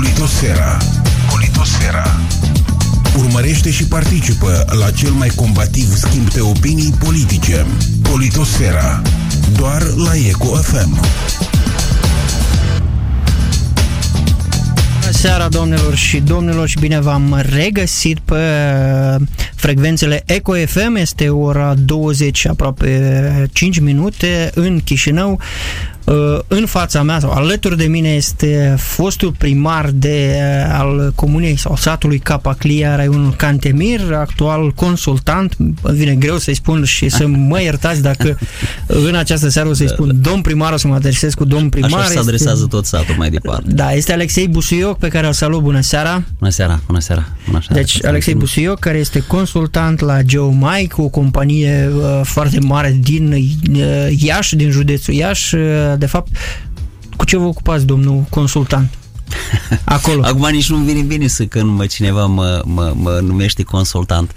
Politosfera. Politosfera. Urmărește și participă la cel mai combativ schimb de opinii politice. Politosfera. Doar la Eco FM. seara, domnilor și domnilor, și bine v-am regăsit pe frecvențele Eco FM. Este ora 20, aproape 5 minute în Chișinău. Uh, în fața mea sau alături de mine este fostul primar de, uh, al comunei sau satului Capaclia, raionul Cantemir, actual consultant. Îmi vine greu să-i spun și să mă iertați dacă în această seară o să-i spun da, da. domn primar, o să mă adresez cu domn primar. Așa se adresează este, tot satul mai departe. Da, este Alexei Busuioc pe care îl salut. Bună seara! Bună seara! Bună seara! Bună seara deci Alexei Busuioc care este consultant la Geomike, o companie uh, foarte mare din uh, Iași, din județul Iași, uh, de fapt, cu ce vă ocupați, domnul consultant? Acolo. Acum nici nu vine bine să când mă, cineva mă, mă, mă numește consultant.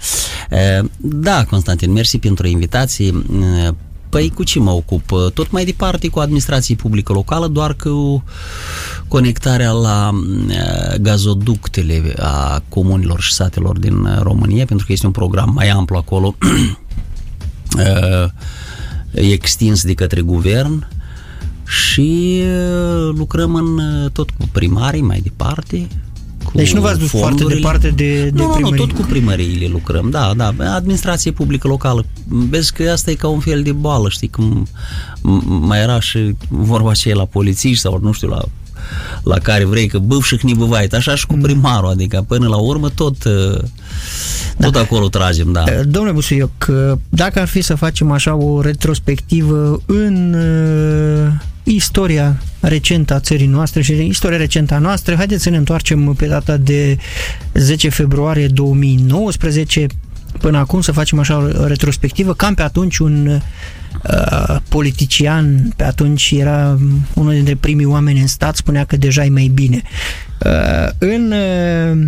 Da, Constantin, mersi pentru invitație. Păi cu ce mă ocup? Tot mai departe cu administrație publică locală, doar cu conectarea la gazoductele a comunilor și satelor din România, pentru că este un program mai amplu acolo, extins de către guvern și uh, lucrăm în uh, tot cu primarii mai departe. Cu deci nu v-ați dus foarte departe de, de nu, primării? Nu, tot cu primăriile lucrăm, da, da. Administrație publică locală. Vezi că asta e ca un fel de boală, știi, cum mai era și vorba aceea la polițiști sau nu știu, la la care vrei că băf și hnibăvait, așa și cu mm. primarul, adică până la urmă tot, uh, tot da. acolo tragem, da. Domnule Busuioc, dacă ar fi să facem așa o retrospectivă în istoria recentă a țării noastre și istoria recentă a noastră. Haideți să ne întoarcem pe data de 10 februarie 2019 până acum să facem așa o retrospectivă. Cam pe atunci un uh, politician, pe atunci era unul dintre primii oameni în stat, spunea că deja e mai bine. Uh, în uh,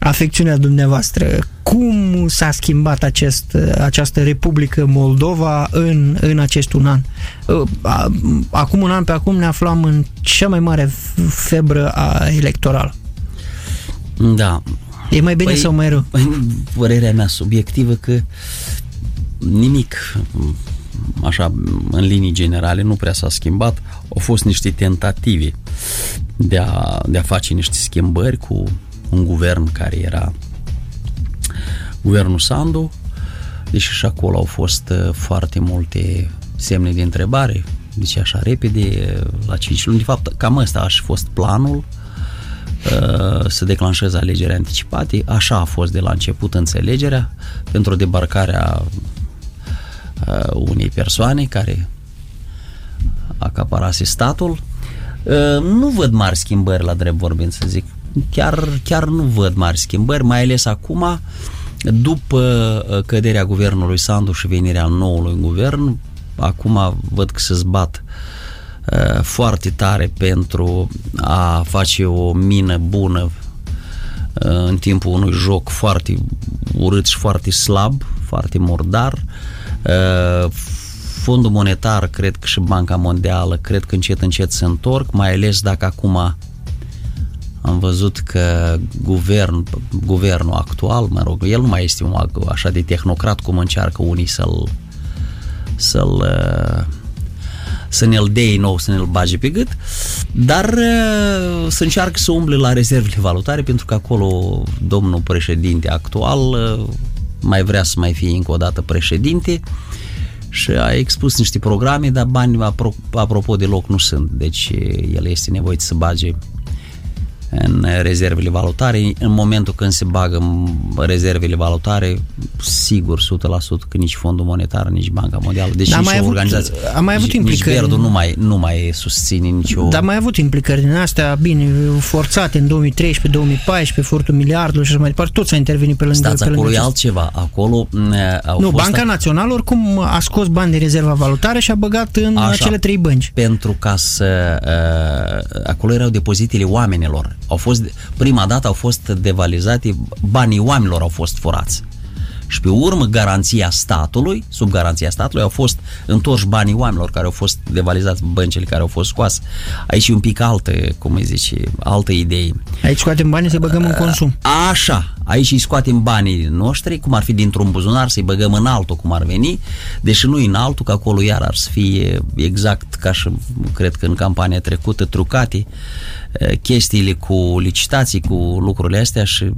afecțiunea dumneavoastră. Cum s-a schimbat acest, această Republică Moldova în, în acest un an? Acum un an pe acum ne aflam în cea mai mare febră a electorală. Da. E mai bine păi, sau mai rău? Păi, părerea mea subiectivă că nimic așa, în linii generale, nu prea s-a schimbat. Au fost niște tentative de a, de a face niște schimbări cu un guvern care era guvernul Sandu, deși și acolo au fost uh, foarte multe semne de întrebare, deci așa repede, uh, la 5 luni. De fapt, cam ăsta a și fost planul uh, să declanșeze alegeri anticipate. Așa a fost de la început înțelegerea pentru debarcarea unei persoane care acaparase statul. Nu văd mari schimbări la drept vorbind, să zic chiar, chiar nu văd mari schimbări, mai ales acum, după uh, căderea guvernului Sandu și venirea noului guvern, acum văd că se zbat uh, foarte tare pentru a face o mină bună uh, în timpul unui joc foarte urât și foarte slab, foarte murdar. Fondul monetar, cred că și Banca Mondială, cred că încet încet se întorc, mai ales dacă acum am văzut că guvern, guvernul actual, mă rog, el nu mai este un așa de tehnocrat cum încearcă unii să-l să-l să ne-l dea nou, să ne-l bage pe gât, dar să încearcă să umble la rezervele valutare, pentru că acolo domnul președinte actual mai vrea să mai fie încă o dată președinte și a expus niște programe, dar bani apropo de loc nu sunt, deci el este nevoit să bage în rezervele valutare. În momentul când se bagă rezervele valutare, sigur, 100% că nici Fondul Monetar, nici Banca Mondială, deci nici o organizație, am mai avut nici, nici Verdul nu mai, nu mai susține nicio... Dar mai avut implicări din astea, bine, forțate în 2013, 2014, furtul miliardului și așa mai departe, tot s-a intervenit pe lângă... Stați, pe acolo lângă e altceva. Acolo au Nu, fost Banca a... Națională oricum a scos bani de rezerva valutară și a băgat în așa, acele trei bănci. Pentru ca să... Uh, acolo erau depozitele oamenilor au fost, prima dată au fost devalizate, banii oamenilor au fost furați. și pe urmă garanția statului, sub garanția statului, au fost întorși banii oamenilor care au fost devalizați, băncile care au fost scoase. Aici e un pic altă, cum îi zice, altă idee. Aici scoatem banii să băgăm în consum. Așa, aici îi scoatem banii noștri, cum ar fi dintr-un buzunar, să-i băgăm în altul, cum ar veni, deși nu în altul, că acolo iar ar să fie exact ca și, cred că în campania trecută, trucate chestiile cu licitații, cu lucrurile astea și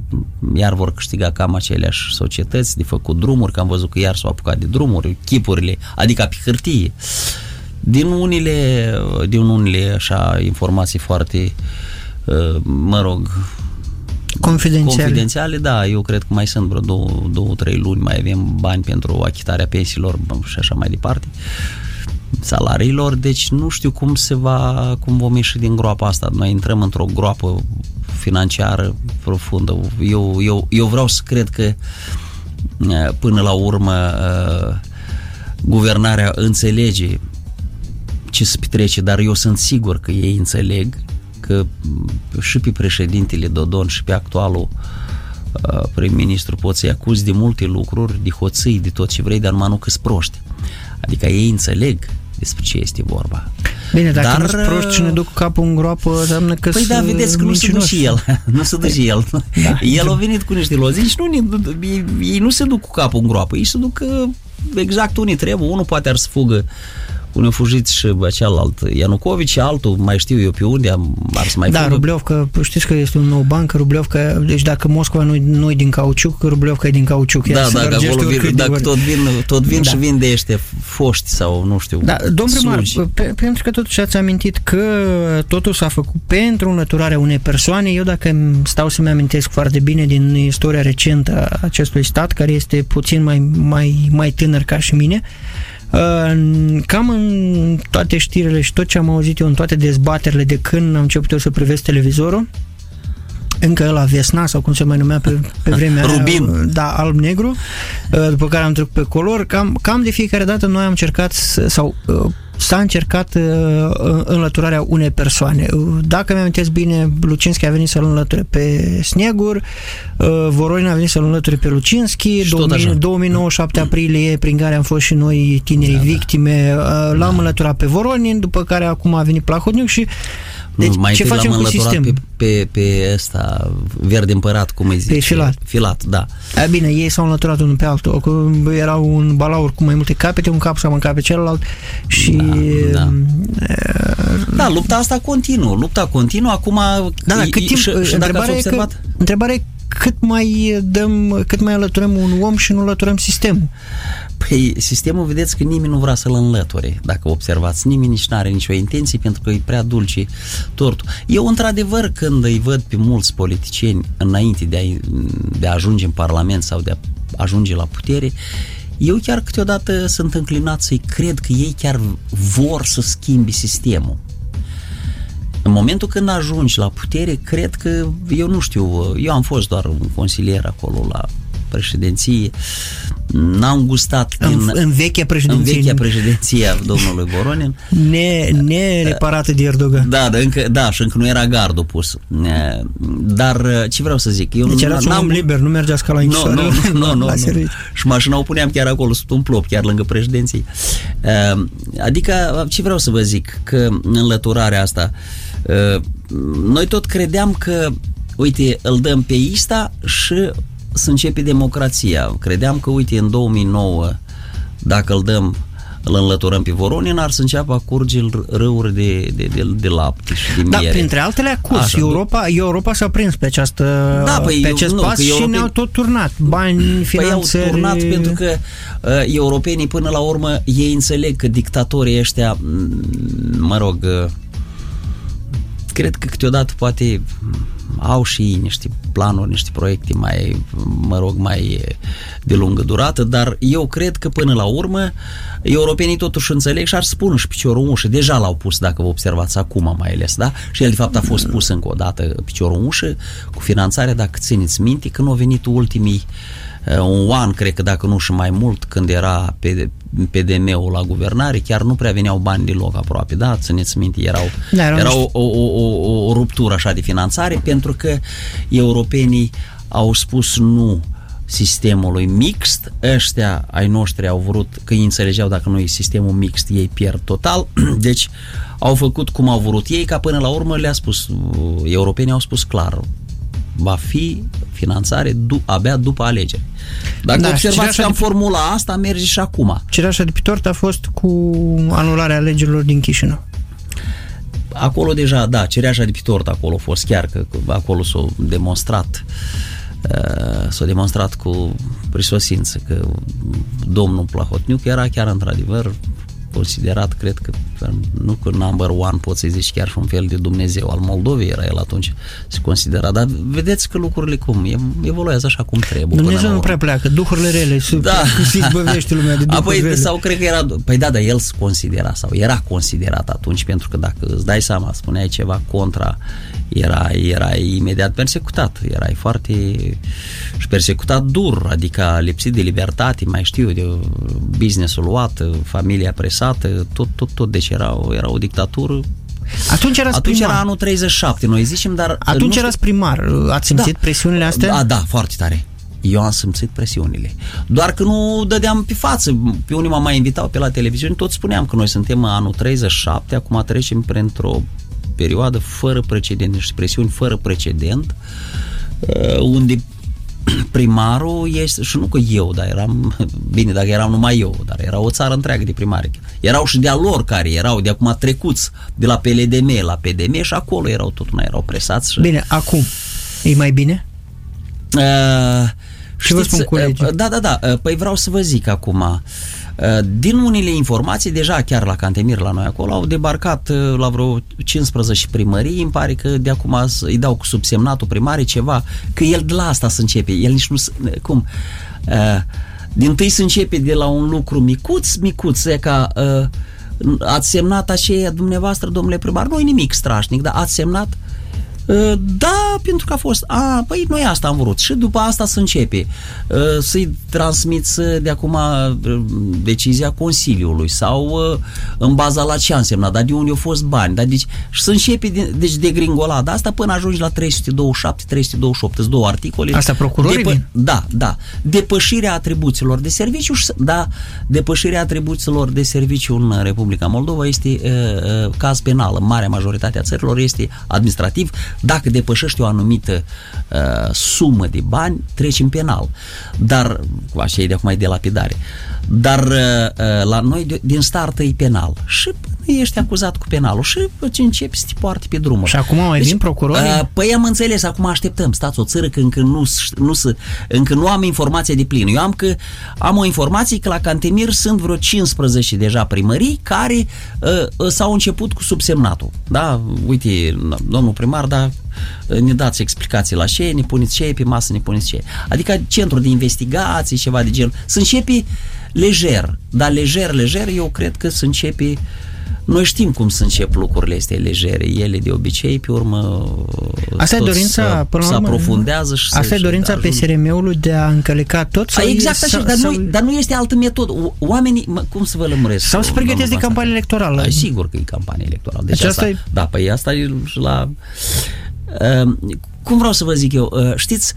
iar vor câștiga cam aceleași societăți de făcut drumuri, că am văzut că iar s-au apucat de drumuri, chipurile, adică pe hârtie. Din unile, din unile așa informații foarte, mă rog, Confidențiale. Confidențiale, da, eu cred că mai sunt vreo două, două trei luni, mai avem bani pentru achitarea pensiilor și așa mai departe salariilor, deci nu știu cum se va, cum vom ieși din groapa asta. Noi intrăm într-o groapă financiară profundă. Eu, eu, eu vreau să cred că până la urmă guvernarea înțelege ce se petrece, dar eu sunt sigur că ei înțeleg că și pe președintele Dodon și pe actualul prim-ministru poți să-i acuzi de multe lucruri, de hoții, de tot ce vrei, dar numai nu că proști. Adică ei înțeleg despre ce este vorba. Bine, dacă Dar, nu sunt proști și ne duc capul în groapă, înseamnă că Păi da, vedeți că nu se duce el. Nu se duce el. Da. El a venit cu niște lozici, nu, ei, ei nu se duc cu capul în groapă, ei se duc uh, exact unii trebuie. Unul poate ar să fugă unde a fugit și celălalt Ianucovici, altul, mai știu eu pe unde, ar să mai Da, fugă. Rubleovca, știți că este un nou banc, Rubleovca, deci dacă Moscova nu, nu e din cauciuc, Rubleovca e din cauciuc. Da, dacă acolo vin, dacă tot vin, tot vin da. și vin de ăștia foști sau nu știu, Da, domn primar, pe, pentru că totuși ați amintit că totul s-a făcut pentru înlăturarea unei persoane, eu dacă stau să-mi amintesc foarte bine din istoria recentă a acestui stat, care este puțin mai, mai, mai tânăr ca și mine, Cam în toate știrile și tot ce am auzit eu în toate dezbaterile de când am început eu să privesc televizorul, încă la Vesna sau cum se mai numea pe, pe vremea Rubin. Aia, da, alb-negru, după care am trecut pe color, cam, cam de fiecare dată noi am încercat sau s-a încercat uh, înlăturarea unei persoane. Dacă mi-am bine, Lucinski a venit să-l înlăture pe Snegur, uh, Voronin a venit să-l înlăture pe Lucinski, 2000, 2009, 7 aprilie, prin care am fost și noi tinerii da, victime, uh, l-am da. înlăturat pe Voronin, după care acum a venit Plahotniuc și deci, mai ce facem cu sistem? Pe, pe, pe ăsta, verde împărat, cum îi zice? Pe filat. Filat, da. A, bine, ei s-au înlăturat unul pe altul. Era un balaur cu mai multe capete, un cap s-a mâncat pe celălalt și... Da, da. Uh, da, lupta asta continuă. Lupta continuă. Acum... Da, da, cât timp, și, și întrebarea, observat... că, întrebarea e cât mai dăm, cât mai alăturăm un om și nu alăturăm sistemul. Păi, sistemul, vedeți că nimeni nu vrea să-l înlăture. Dacă observați, nimeni nici nu are nicio intenție pentru că e prea dulce tortul. Eu, într-adevăr, când îi văd pe mulți politicieni înainte de a, de a ajunge în Parlament sau de a ajunge la putere, eu chiar câteodată sunt înclinat să-i cred că ei chiar vor să schimbi sistemul. În momentul când ajungi la putere, cred că, eu nu știu, eu am fost doar un consilier acolo la președinție, n-am gustat în, din, în vechea președinție. În vechea președinție a domnului Voronin. Ne, nereparată de Erdogan. Da, da, încă, da, și încă nu era gardul pus. Dar ce vreau să zic? Eu deci erați un om liber, nu mergeați ca la închisoare. Nu, nu, nu, nu, nu. Și mașina o puneam chiar acolo, sub un plop, chiar lângă președinție. Adică, ce vreau să vă zic? Că înlăturarea asta, noi tot credeam că uite, îl dăm pe Ista și să începe democrația. Credeam că, uite, în 2009, dacă îl dăm îl înlăturăm pe Voronin, ar să înceapă a curge râuri de, de, de, de lapte și de da, miere. Da, printre altele a curs. Așa, Europa, Europa s-a prins pe, această, da, păi pe acest eu, pas nu, și europeni... ne-au tot turnat. Bani, finanțări... Păi au turnat pentru că uh, europenii până la urmă ei înțeleg că dictatorii ăștia, mă rog, uh, cred că câteodată poate au și ei niște planuri, niște proiecte mai, mă rog, mai de lungă durată, dar eu cred că până la urmă europenii totuși înțeleg și ar spune și piciorul în ușă. Deja l-au pus, dacă vă observați acum mai ales, da? Și el de fapt a fost pus încă o dată piciorul în ușă cu finanțare, dacă țineți minte, când au venit ultimii uh, un an, cred că dacă nu și mai mult, când era pe PDM-ul la guvernare, chiar nu prea veneau bani deloc aproape, da? Țineți minte, erau, da, era, era o, o, o, o ruptură așa de finanțare pentru că europenii au spus nu sistemului mixt. Ăștia ai noștri au vrut, că ei înțelegeau dacă nu e sistemul mixt, ei pierd total. Deci au făcut cum au vrut ei, ca până la urmă le-a spus, europenii au spus clar, va fi finanțare du- abia după alegeri. Dacă da, observați că în formula asta merge și acum. Cireașa de pe tort a fost cu anularea alegerilor din Chișinău. Acolo deja, da, cireașa de pe tort acolo a fost chiar, că acolo s-a demonstrat uh, s-a demonstrat cu prisosință că domnul Plahotniuc era chiar într-adevăr considerat, cred că nu că number one poți să zici chiar și un fel de Dumnezeu al Moldovei era el atunci, se considera, dar vedeți că lucrurile cum, evoluează așa cum trebuie. Dumnezeu nu prea pleacă, duhurile rele, da. se izbăvește lumea de Apoi, rele. sau cred că era, păi da, dar el se considera sau era considerat atunci, pentru că dacă îți dai seama, spuneai ceva contra era, era imediat persecutat, erai foarte și persecutat dur, adică lipsit de libertate, mai știu, de businessul luat, familia presată, tot, tot, tot, deci era, era o dictatură atunci era Atunci primar. era anul 37, noi zicem, dar... Atunci erați primar. Ați simțit da. presiunile astea? Da, da, foarte tare. Eu am simțit presiunile. Doar că nu dădeam pe față. Pe unii m-am mai invitat pe la televiziune, tot spuneam că noi suntem în anul 37, acum trecem printr-o perioadă fără precedent, niște presiuni fără precedent, uh, unde primarul este, și nu că eu, dar eram, bine, dacă eram numai eu, dar era o țară întreagă de primari. Erau și de-a lor care erau de acum trecuți de la PLDM la PDM și acolo erau tot una, erau presați. Și... Bine, acum e mai bine? Uh, și vă spun colegii. Uh, da, da, da, uh, păi vreau să vă zic acum, uh, Uh, din unele informații, deja chiar la Cantemir, la noi acolo, au debarcat uh, la vreo 15 primării, îmi pare că de acum îi dau cu subsemnatul primarii ceva, că el de la asta să începe, el nici nu... Cum? Uh, din tâi să începe de la un lucru micuț, micuț, e ca ați semnat aceea dumneavoastră, domnule primar, nu nimic strașnic, dar ați semnat uh, Ă, da, pentru că a fost, a, păi noi asta am vrut. Și după asta să începe. Ă, să-i transmiți de acum ă, decizia Consiliului sau în baza la ce a însemnat, dar de unde au fost bani, dar deci și să începe de, deci de gringolada asta până ajungi la 327, 328, două articole. Asta procurorii Depă- Da, da. Depășirea atribuțiilor de serviciu, da, depășirea atribuțiilor de serviciu în Republica Moldova este uh, caz penal. În marea majoritate a țărilor este administrativ dacă depășești o anumită uh, sumă de bani, treci în penal. Dar, așa e de acum e de lapidare. Dar uh, uh la noi de, din start e penal. Și ești acuzat cu penalul și ce începi să te poarte pe drumul. Și acum mai deci, vin procurorii? Uh, păi am înțeles, acum așteptăm. Stați o țără că încă nu, nu, să, încă nu am informația de plină. Eu am că am o informație că la Cantemir sunt vreo 15 deja primării care uh, s-au început cu subsemnatul. Da, uite, domnul primar, da, ne dați explicații la ce, ne puneți ce pe masă, ne puneți ce. Adică centru de investigații, ceva de genul. Să începe lejer, dar lejer, lejer, eu cred că să începe noi știm cum să încep lucrurile astea legere. Ele de obicei, pe urmă, asta e dorința, până se aprofundează și Asta se, e dorința PSRM-ului de a încăleca tot? Sau exact așa, dar, sau... nu, dar nu este altă metodă. Oamenii, mă, cum să vă lămuresc? Sau să pregătesc de campanie electorală. Ai, sigur că e campanie electorală. Deci, deci asta, asta e... Da, păi asta e la... Uh, cum vreau să vă zic eu? Uh, știți,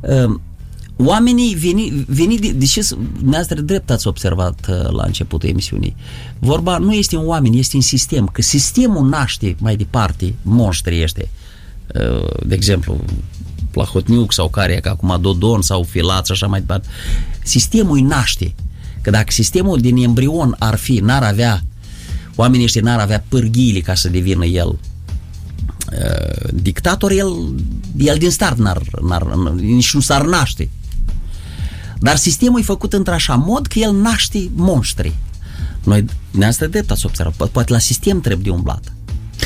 uh, Oamenii veni, veni de, de ce dumneavoastră drept ați observat uh, la începutul emisiunii. Vorba nu este în oameni, este în sistem. Că sistemul naște mai departe monștri este. Uh, de exemplu, Plahotniuc sau care, ca acum Dodon sau Filat și așa mai departe. Sistemul îi naște. Că dacă sistemul din embrion ar fi, n-ar avea, oamenii ăștia n-ar avea pârghiile ca să devină el uh, dictator, el, el din start n-ar, n-ar, nici nu s-ar naște. Dar sistemul e făcut într-așa mod că el naște monștri. Noi, ne asta drept ați observat, poate la sistem trebuie de umblat.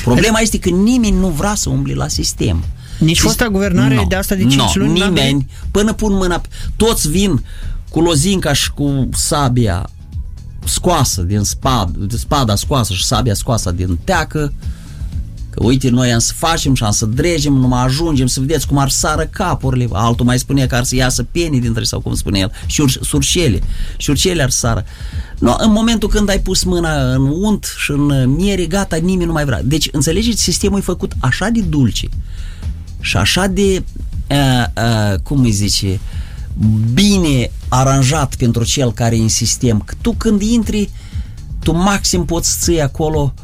Problema este că nimeni nu vrea să umble la sistem. Nici fosta guvernare no, de asta de 5 no, luni? nimeni, până pun mâna, toți vin cu lozinca și cu sabia scoasă din spad, spada scoasă și sabia scoasă din teacă, Că uite, noi am să facem și am să dregem, nu mai ajungem să vedeți cum ar sară capurile. Altul mai spune că ar să iasă penii dintre, sau cum spune el, și surșele. Și urcele ar sară. No, în momentul când ai pus mâna în unt și în miere, gata, nimeni nu mai vrea. Deci, înțelegeți, sistemul e făcut așa de dulce și așa de, uh, uh, cum îi zice, bine aranjat pentru cel care e în sistem. Că tu când intri, tu maxim poți să acolo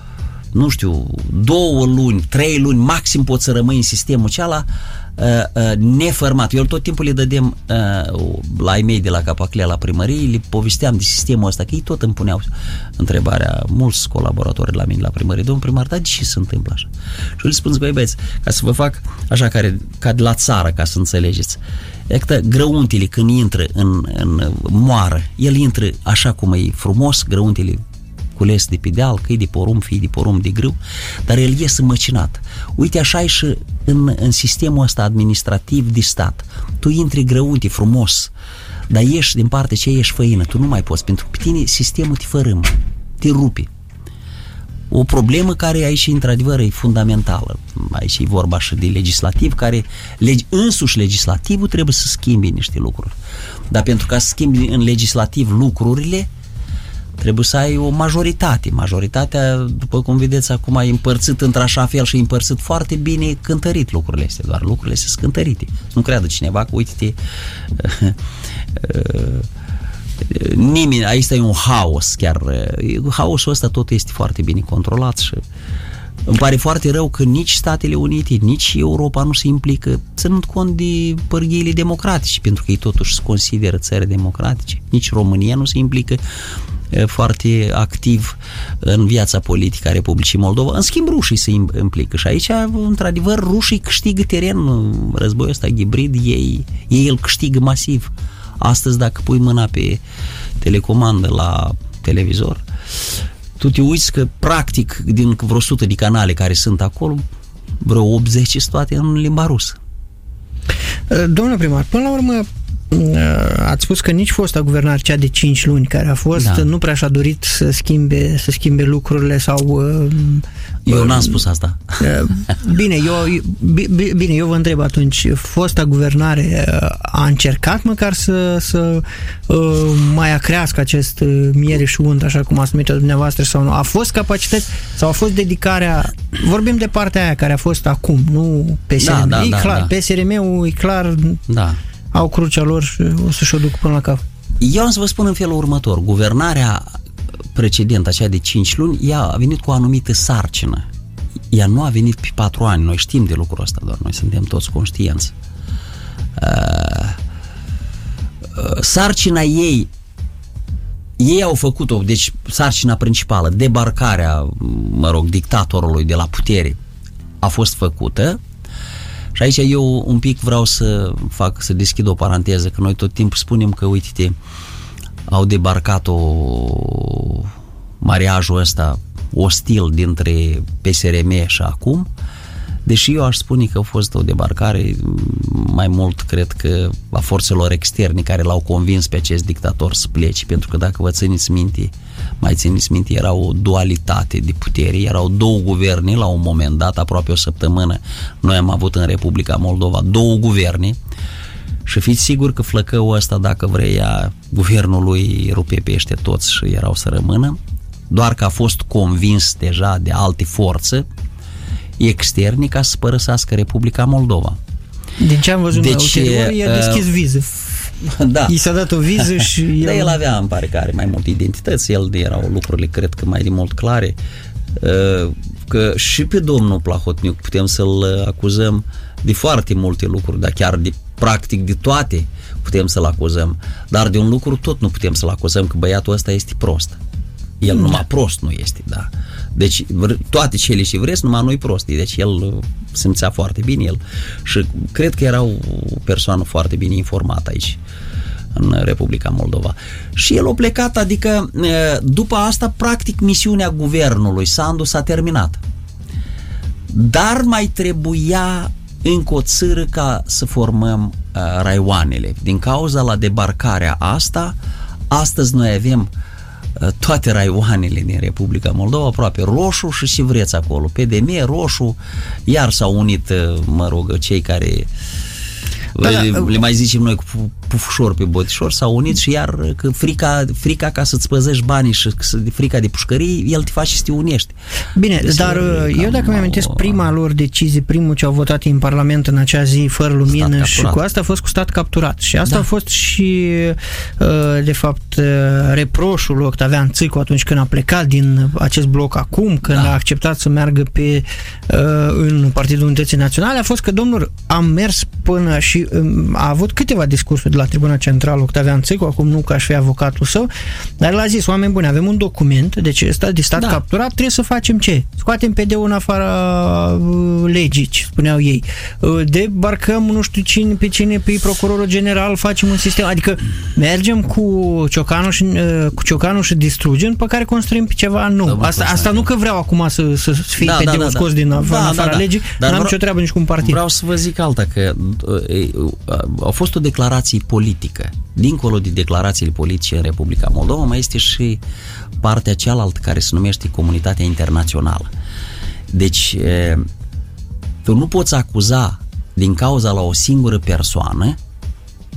nu știu, două luni, trei luni, maxim poți să rămâi în sistemul ceala uh, uh, nefărmat. Eu tot timpul le dădeam uh, la ei mei de la Capaclea la primărie, le povesteam de sistemul ăsta, că ei tot îmi puneau întrebarea, mulți colaboratori la mine la primărie, domnul primar, dar de ce se întâmplă așa? Și eu le spun, băi băieți, ca să vă fac așa care, ca de la țară, ca să înțelegeți. Iată, grăuntele când intră în, în moară, el intră așa cum e frumos, grăuntele cules de pe deal, că e de porum, fie de porum, de grâu, dar el iese măcinat. Uite așa e și în, în sistemul ăsta administrativ de stat. Tu intri grăunte frumos, dar ieși din partea ce ești făină, tu nu mai poți, pentru că pe tine sistemul te fărâmă, te rupe. O problemă care aici, într-adevăr, e fundamentală. Aici e vorba și de legislativ, care legi, însuși legislativul trebuie să schimbe niște lucruri. Dar pentru ca să schimbi în legislativ lucrurile, trebuie să ai o majoritate. Majoritatea, după cum vedeți acum, e împărțit într-așa fel și e împărțit foarte bine cântărit lucrurile astea, doar lucrurile sunt scântărite. Nu creadă cineva că, uite-te, nimeni, aici e un haos chiar. Haosul ăsta tot este foarte bine controlat și îmi pare foarte rău că nici Statele Unite, nici Europa nu se implică, ținând cont de părghiile democratice, pentru că ei totuși se consideră țări democratice. Nici România nu se implică foarte activ în viața politică a Republicii Moldova. În schimb, rușii se implică și aici, într-adevăr, rușii câștigă teren. Războiul ăsta hibrid, ei, ei îl câștigă masiv. Astăzi, dacă pui mâna pe telecomandă la televizor, tu te uiți că, practic, din vreo 100 de canale care sunt acolo, vreo 80 sunt toate în limba rusă. Domnule primar, până la urmă, Uh, ați spus că nici fosta guvernare, cea de 5 luni care a fost, da. nu prea și-a dorit să schimbe, să schimbe lucrurile sau... Uh, eu n-am spus asta. Uh, bine, eu, bine, eu vă întreb atunci, fosta guvernare a încercat măcar să, să mai acrească acest miere și unt, așa cum ați numit-o dumneavoastră, sau nu? A fost capacități sau a fost dedicarea, vorbim de partea aia care a fost acum, nu PSRM. Da, da, e da, clar, da. PSRM-ul e clar... Da au crucea lor și o să-și o duc până la cap. Eu am să vă spun în felul următor. Guvernarea precedentă, aceea de 5 luni, ea a venit cu o anumită sarcină. Ea nu a venit pe 4 ani. Noi știm de lucrul ăsta, doar noi suntem toți conștienți. Uh, uh, sarcina ei ei au făcut-o, deci sarcina principală, debarcarea, mă rog, dictatorului de la putere a fost făcută, și aici eu un pic vreau să fac, să deschid o paranteză, că noi tot timpul spunem că, uite-te, au debarcat o mariajul ăsta ostil dintre PSRM și acum, deși eu aș spune că a fost o debarcare mai mult, cred că, a forțelor externe care l-au convins pe acest dictator să plece, pentru că dacă vă țineți minte, mai țineți minte, era o dualitate de putere, erau două guverne la un moment dat, aproape o săptămână, noi am avut în Republica Moldova două guverne și fiți sigur că flăcăul ăsta, dacă vreia, guvernul lui rupe pește toți și erau să rămână, doar că a fost convins deja de alte forțe externe ca să părăsească Republica Moldova. Din ce am văzut deci, ulterior, i-a uh, deschis vize. Da. I s-a dat o viză și... El... Da, el avea, îmi pare că are mai multe identități, el erau lucrurile, cred că mai de mult clare. Uh, că și pe domnul Plahotniuc putem să-l acuzăm de foarte multe lucruri, dar chiar de practic de toate putem să-l acuzăm. Dar de un lucru tot nu putem să-l acuzăm, că băiatul ăsta este prost. El da. numai prost nu este, da. Deci toate cele și vreți, numai noi prosti. Deci el uh, simțea foarte bine el și cred că era o persoană foarte bine informată aici în Republica Moldova. Și el a plecat, adică uh, după asta, practic, misiunea guvernului Sandu s-a terminat. Dar mai trebuia încă o țără ca să formăm uh, raioanele. Din cauza la debarcarea asta, astăzi noi avem uh, Uh, toate raioanele din Republica Moldova, aproape roșu și și vreți acolo. PDM, roșu, iar s-au unit, uh, mă rog, cei care Da, da, le mai zicem noi cu pufușor pe botișor, s-au unit și iar că frica, frica ca să-ți păzești banii și frica de pușcării, el te face și te unești. Bine, deci dar eu dacă mi amintesc prima lor decizie, primul ce au votat în Parlament în acea zi fără lumină și cu asta a fost cu stat capturat. Și asta da. a fost și de fapt reproșul lui Octavian Țicu atunci când a plecat din acest bloc acum, când da. a acceptat să meargă pe în Partidul Unității Naționale, a fost că domnul a mers până și um, a avut câteva discursuri de la Tribuna Centrală Octavian Țecu, acum nu că aș fi avocatul său, dar el a zis, oameni buni, avem un document, deci stat de stat da. capturat, trebuie să facem ce? Scoatem PD-ul în afara uh, legii, spuneau ei. Uh, debarcăm nu știu cine, pe cine, pe procurorul general, facem un sistem, adică mergem cu ciocanul și, uh, cu ciocanul și distrugem, pe care construim pe ceva nou. Da, asta, asta nu că vreau acum să, să fie da, PD-ul da, da, scos da. din afara, da, afara da, da. legii, dar n-am nicio treabă nici cu un partid. Vreau să vă zic alta, că a fost o declarație politică. Dincolo de declarațiile politice în Republica Moldova, mai este și partea cealaltă care se numește comunitatea internațională. Deci, tu nu poți acuza din cauza la o singură persoană,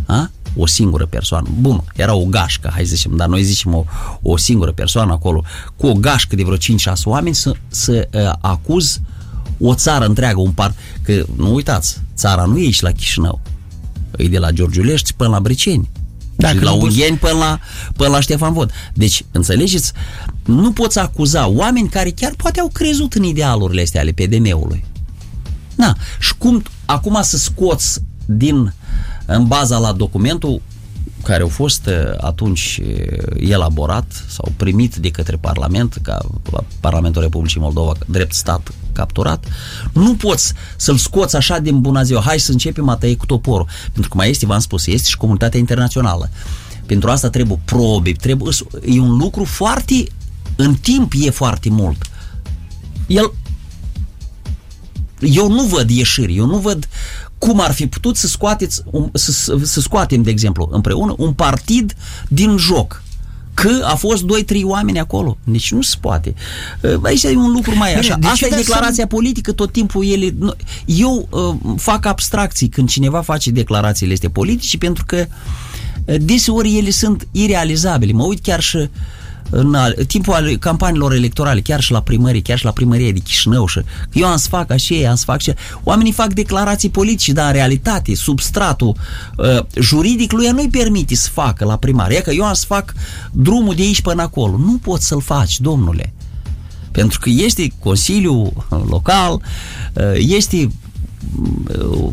a? o singură persoană. Bun, era o gașcă, hai să zicem, dar noi zicem o, o singură persoană acolo, cu o gașcă de vreo 5-6 oameni să, să uh, acuz o țară întreagă, un part, că nu uitați, țara nu e aici la Chișinău, e de la Giurgiulești până la Briceni. Dacă și la Ungheni până la, până la Ștefan Vod. Deci, înțelegeți, nu poți acuza oameni care chiar poate au crezut în idealurile astea ale PDM-ului. Na, și cum acum să scoți din, în baza la documentul care au fost uh, atunci uh, elaborat sau primit de către Parlament, ca Parlamentul Republicii Moldova, drept stat capturat, nu poți să-l scoți așa din bună ziua, hai să începem a tăie cu toporul. Pentru că mai este, v-am spus, este și comunitatea internațională. Pentru asta trebuie probe, trebuie, e un lucru foarte, în timp e foarte mult. El, eu nu văd ieșiri, eu nu văd cum ar fi putut să, scoateți, să, să, să scoatem, de exemplu, împreună un partid din joc că a fost 2-3 oameni acolo. Deci nu se poate. Aici e un lucru mai așa. Bine, Asta e declarația să... politică, tot timpul ele... Eu uh, fac abstracții când cineva face declarațiile astea politice pentru că uh, deseori ele sunt irealizabile. Mă uit chiar și uh, în timpul al campaniilor electorale, chiar și la primărie, chiar și la primărie de Chișinău și că eu am să fac așa, am să fac așa. Oamenii fac declarații politice, dar în realitate, substratul uh, juridic lui nu-i permite să facă la primărie. că eu am să fac drumul de aici până acolo. Nu poți să-l faci, domnule. Pentru că este Consiliul Local, uh, este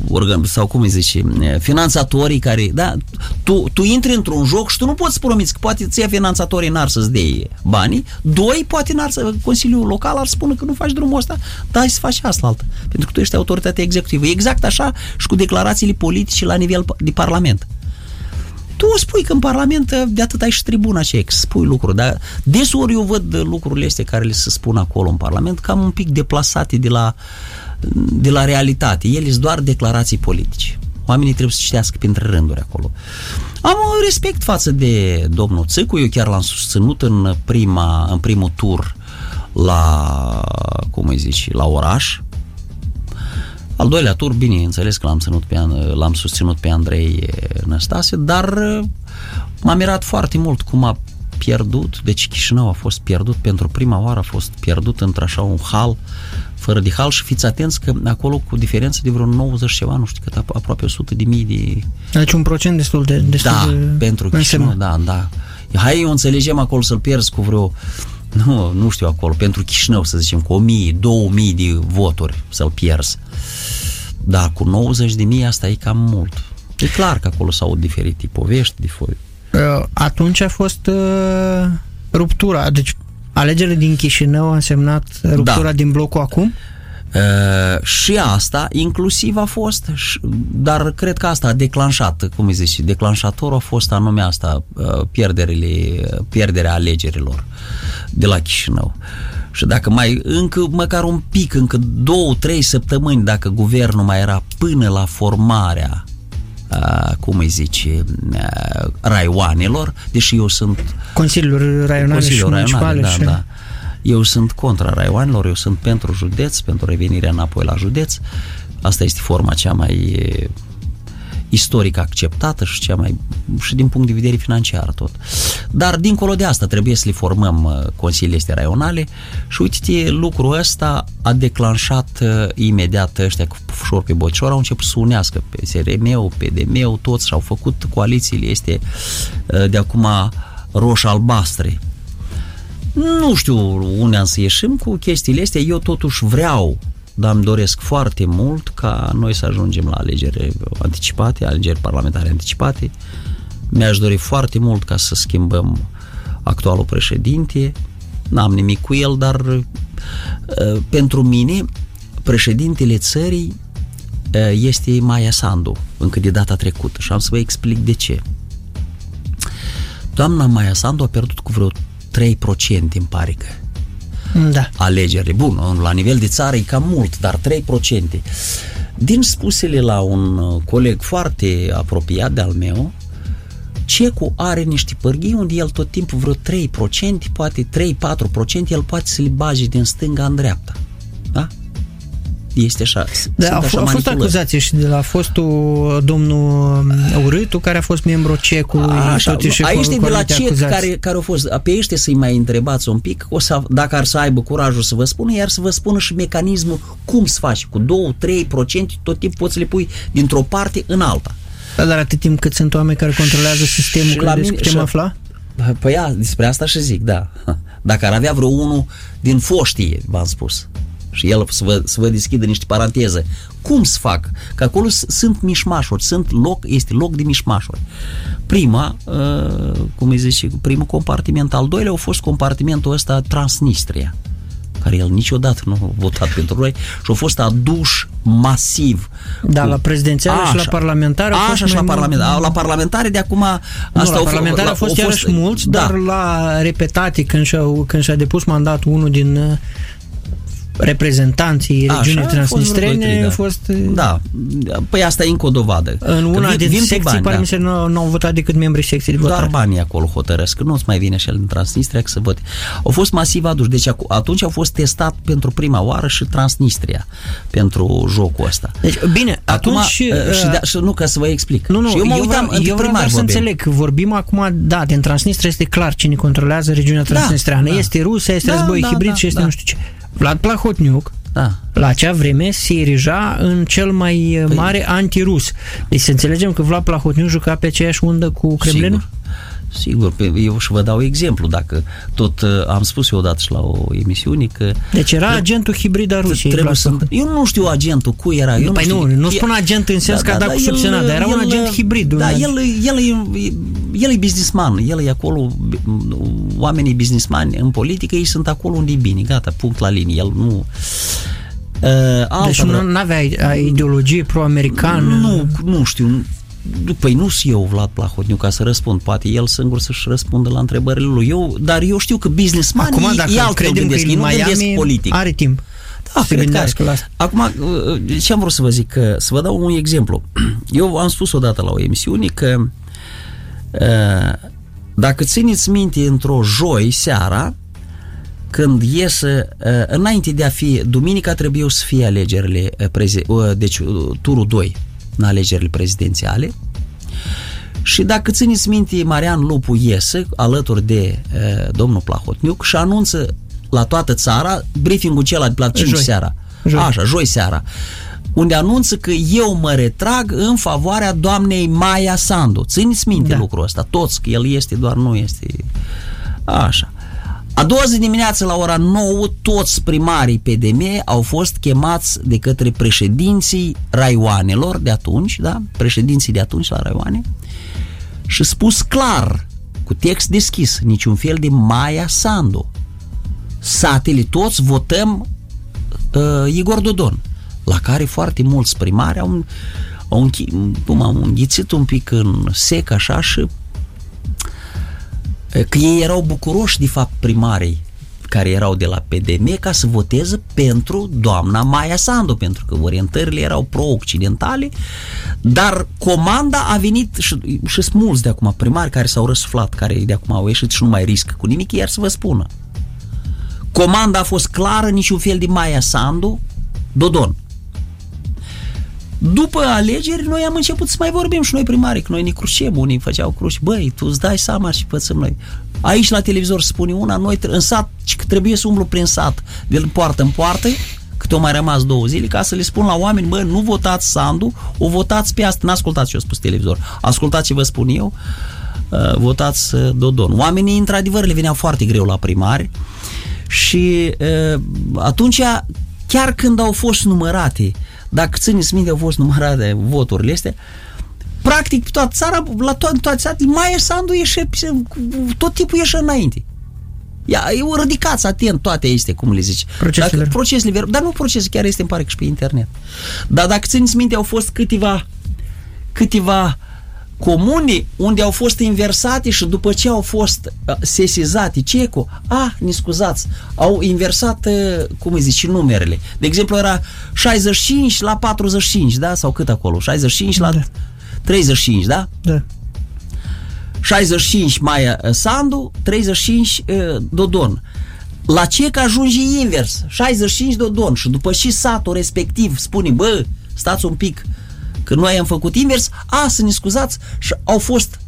organ, sau cum îi zice, finanțatorii care, da, tu, tu intri într-un joc și tu nu poți promiți că poate ți finanțatorii n-ar să-ți dea banii, doi, poate n-ar să, Consiliul Local ar spune că nu faci drumul ăsta, dar să faci asta altă, pentru că tu ești autoritatea executivă. Exact așa și cu declarațiile politice la nivel de Parlament tu o spui că în Parlament de atât ai și tribuna aceea, că spui lucruri, dar desori eu văd lucrurile astea care le se spun acolo în Parlament cam un pic deplasate de la de la realitate. Ele sunt doar declarații politice. Oamenii trebuie să citească printre rânduri acolo. Am un respect față de domnul Țâcu, eu chiar l-am susținut în, prima, în primul tur la, cum îi zici, la oraș. Al doilea tur, bine, înțeles că l-am, ținut pe, l-am susținut pe Andrei Năstase, dar m-a mirat foarte mult cum a pierdut, deci Chișinău a fost pierdut pentru prima oară, a fost pierdut într-așa un hal fără de hal și fiți atenți că acolo cu diferență de vreo 90 ceva, nu știu cât, aproape 100 de mii de... Deci un procent destul de... Destul da, de pentru Chișinău, da, da. Hai, eu înțelegem acolo să-l pierzi cu vreo nu, nu știu acolo, pentru Chișinău, să zicem, cu 1000, 2000 de voturi să-l pierzi. Dar cu 90 de mii asta e cam mult. E clar că acolo s-au diferite povești, de foi. Uh, atunci a fost uh, ruptura, deci Alegerile din Chișinău a însemnat ruptura da. din blocul acum? Uh, și asta inclusiv a fost, dar cred că asta a declanșat, cum îi zice, declanșatorul a fost anume asta, uh, pierderile, pierderea alegerilor de la Chișinău. Și dacă mai, încă măcar un pic, încă două, trei săptămâni, dacă guvernul mai era până la formarea cum îi zice, raioanelor, deși eu sunt... Consiliul Raionale Consiliul și Municipale. Da, și... da. Eu sunt contra raioanelor, eu sunt pentru județ, pentru revenirea înapoi la județ. Asta este forma cea mai istoric acceptată și cea mai și din punct de vedere financiar tot. Dar dincolo de asta trebuie să le formăm uh, consiliile astea raionale și uite lucrul ăsta a declanșat uh, imediat ăștia cu ușor pe bocior au început să unească pe SRM-ul, PDM-ul, toți și au făcut coalițiile este uh, de acum roș-albastre. Nu știu unde am să ieșim cu chestiile astea, eu totuși vreau dar îmi doresc foarte mult ca noi să ajungem la alegeri anticipate, alegeri parlamentare anticipate. Mi-aș dori foarte mult ca să schimbăm actualul președinte. N-am nimic cu el, dar uh, pentru mine președintele țării uh, este Maia Sandu, încă de data trecută și am să vă explic de ce. Doamna Maia Sandu a pierdut cu vreo 3%, îmi pare că da. alegeri. Bun, la nivel de țară e cam mult, dar 3%. Din spusele la un uh, coleg foarte apropiat de al meu, Cecu are niște pârghii unde el tot timpul vreo 3%, poate 3-4%, el poate să le bage din stânga în dreapta. Da? este așa. Da, a, așa a fost acuzație și de la fostul domnul um, Urâtu, care a fost membru cecului. Așa, tot aici de la cec care, care au fost. Pe ăștia să-i mai întrebați un pic, o să, dacă ar să aibă curajul să vă spună, iar să vă spună și mecanismul cum să faci. Cu 2-3% tot timpul poți să le pui dintr-o parte în alta. Da, dar atât timp cât sunt oameni care controlează sistemul, și la mine, putem și, afla? Păi ia, despre asta și zic, da. Dacă ar avea vreo unul din foștie, v-am spus, și el să vă, să vă deschidă niște paranteze. Cum să fac? Că acolo sunt mișmașuri, sunt loc, este loc de mișmașuri. Prima, uh, cum îi zice, primul compartiment, al doilea a fost compartimentul ăsta Transnistria care el niciodată nu a votat pentru noi și a fost aduș masiv. Da, cu... la prezidențiale și la parlamentare. Așa și la parlamentare. La parlamentare de acum... Nu, asta la parlamentare au fost, fost mulți, da. dar la repetate când și-a, când și-a depus mandatul unul din uh, reprezentanții regiunii transnistrene da. a fost... Da, păi asta e încă o dovadă. În una vin, din vin secții, bani, da. nu, nu au votat decât membrii secției de votare. Doar banii acolo hotărăsc, nu mai vine și el din Transnistria să vote. Au fost masiv aduși, deci atunci au fost testat pentru prima oară și Transnistria pentru jocul ăsta. Deci, bine, acum, atunci... Și, uh, și, da, și nu ca să vă explic. Nu, nu, și eu mă uitam eu, eu vreau să înțeleg. Vorbim acum, da, din Transnistria este clar cine controlează regiunea da, transnistreană. Da, da. Este Rusia, este da, război da, hibrid da, și este da. nu știu ce. Vlad Plahotniuc da. la acea vreme se erija în cel mai păi... mare antirus. Deci să înțelegem că Vlad Plahotniuc juca pe aceeași undă cu Kremlinul? Sigur. Sigur, eu și vă dau exemplu, dacă tot uh, am spus eu odată și la o emisiune că... Deci era agentul hibrid al Rusiei. Trebuie să, eu nu știu agentul cu era. Eu păi nu, nu, nu spun agent în sens da, că a da, dat da, cu subționat, dar era el, un agent hibrid. Da, el, el, e, el e businessman, el e acolo, oamenii businessmani în politică, ei sunt acolo unde e bine, gata, punct la linie, el nu... Uh, deci nu avea ideologie pro-americană? Nu, nu știu, Păi nu sunt eu Vlad Plahotniu ca să răspund, poate el singur să-și răspundă la întrebările lui. Eu, dar eu știu că businessman Acum, dacă e altfel gândesc, ei nu gândesc politic. Are timp. Da, să cred că la asta. Acum, uh, ce am vrut să vă zic? Că, să vă dau un exemplu. Eu am spus odată la o emisiune că uh, dacă țineți minte într-o joi seara, când iese, uh, înainte de a fi, duminica trebuie să fie alegerile, deci turul 2 în alegerile prezidențiale. Și dacă țineți minte, Marian Lupu iese alături de uh, domnul Plahotniuc și anunță la toată țara briefingul acela de la 5 joi. seara. Joi. Așa, joi seara. Unde anunță că eu mă retrag în favoarea doamnei Maia Sandu. Țineți minte da. lucrul ăsta, toți, că el este, doar nu este. Așa. A doua zi dimineață la ora 9, toți primarii PDM au fost chemați de către președinții raioanelor de atunci, da? Președinții de atunci la raioane și spus clar, cu text deschis, niciun fel de Maia Sandu. Satele toți votăm uh, Igor Dodon, la care foarte mulți primari au, au, închi, cum au înghițit un pic în sec așa și că ei erau bucuroși, de fapt, primarii care erau de la PDM ca să voteze pentru doamna Maia Sandu, pentru că orientările erau pro-occidentale, dar comanda a venit și, și sunt mulți de acum primari care s-au răsuflat, care de acum au ieșit și nu mai riscă cu nimic, iar să vă spună. Comanda a fost clară, niciun fel de Maia Sandu, Dodon. După alegeri, noi am început să mai vorbim și noi primari, că noi ne crucem, unii făceau cruci. Băi, tu îți dai seama și pățăm noi. Aici la televizor spune una, noi în sat, că trebuie să umblu prin sat, de poartă în poartă, cât o mai rămas două zile, ca să le spun la oameni, bă, nu votați Sandu, o votați pe asta, n-ascultați ce eu spus televizor, ascultați ce vă spun eu, uh, votați uh, Dodon. Oamenii, într-adevăr, le venea foarte greu la primari și uh, atunci, chiar când au fost numărate, dacă țineți minte, au fost numărate voturile astea, practic toată țara, la toate, toate țara, mai Sandu ieșe, tot tipul ieșe înainte. Ia, e o ridicați atent toate este, cum le zici. Procesele. Dacă, procesele, dar nu procese, chiar este, îmi pare că și pe internet. Dar dacă țineți minte, au fost câteva, câteva comune unde au fost inversate și după ce au fost uh, sesizate CECO, a, ne scuzați, au inversat, uh, cum îi zici, numerele. De exemplu, era 65 la 45, da? Sau cât acolo? 65 la da. 35, da? Da. 65 Maia uh, Sandu, 35 uh, Dodon. La ce că ajunge invers? 65 Dodon și după și satul respectiv spune, bă, stați un pic, că noi am făcut invers, a, să ne scuzați, și au fost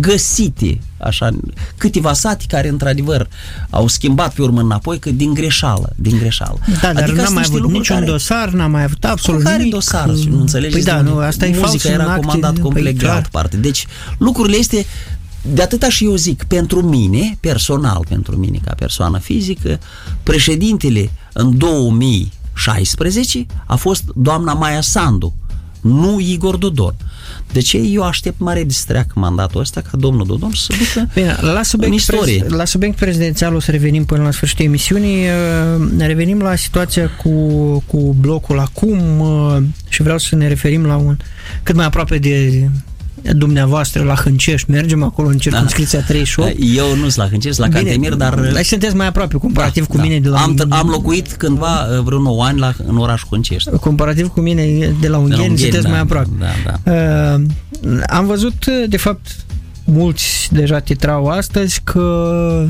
găsite așa, câteva sate care într-adevăr au schimbat pe urmă înapoi că din greșeală, din greșeală. Da, dar adică n-am mai avut niciun care, dosar, n-am mai avut absolut care nimic. dosar? Nu înțelegeți? Păi da, nu, asta e Muzica era comandat complet păi, de altă parte. Deci lucrurile este de atâta și eu zic, pentru mine, personal, pentru mine ca persoană fizică, președintele în 2016 a fost doamna Maia Sandu, nu Igor Dodon. De ce eu aștept mare distreac mandatul ăsta ca domnul Dodon să se ducă Bine, la subiect, în istorie. Prez, la subiect prezidențial o să revenim până la sfârșitul emisiunii. Ne revenim la situația cu, cu blocul acum și vreau să ne referim la un cât mai aproape de dumneavoastră la Hâncești, mergem acolo în circunscripția da. 38. Eu nu sunt la Hâncești, la Cantemir, dar... Dar sunteți mai aproape, comparativ da, cu da. mine de la... Am, am locuit cândva uh, vreo 9 ani la, în orașul Hâncești. Comparativ cu mine de la Ungheni, Ungheni sunteți da, mai aproape. Da, da. Uh, am văzut, de fapt, mulți deja titrau astăzi că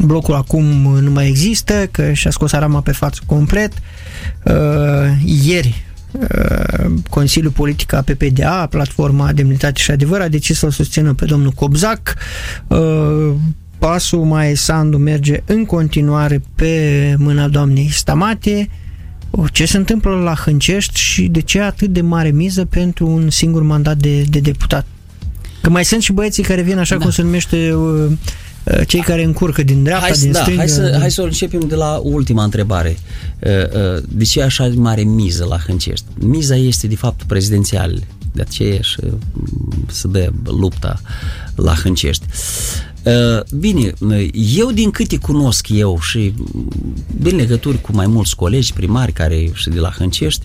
blocul acum nu mai există, că și-a scos arama pe față complet. Uh, ieri Uh, Consiliul Politic a PPDA, Platforma Demnitate și Adevăr, a decis să-l susțină pe domnul Cobzac. Uh, pasul mai Sandu merge în continuare pe mâna doamnei Stamate. Uh, ce se întâmplă la Hâncești și de ce atât de mare miză pentru un singur mandat de, de deputat? Că mai sunt și băieții care vin așa da. cum se numește Uh, cei care încurcă din dreapta, hai, din da, stânga. Hai să, hai să începem de la ultima întrebare. Uh, uh, de ce așa mare miză la Hâncești? Miza este de fapt prezidențial. De aceea și se dă lupta la Hâncești. Bine, eu din câte cunosc eu și din legături cu mai mulți colegi primari care și de la Hâncești,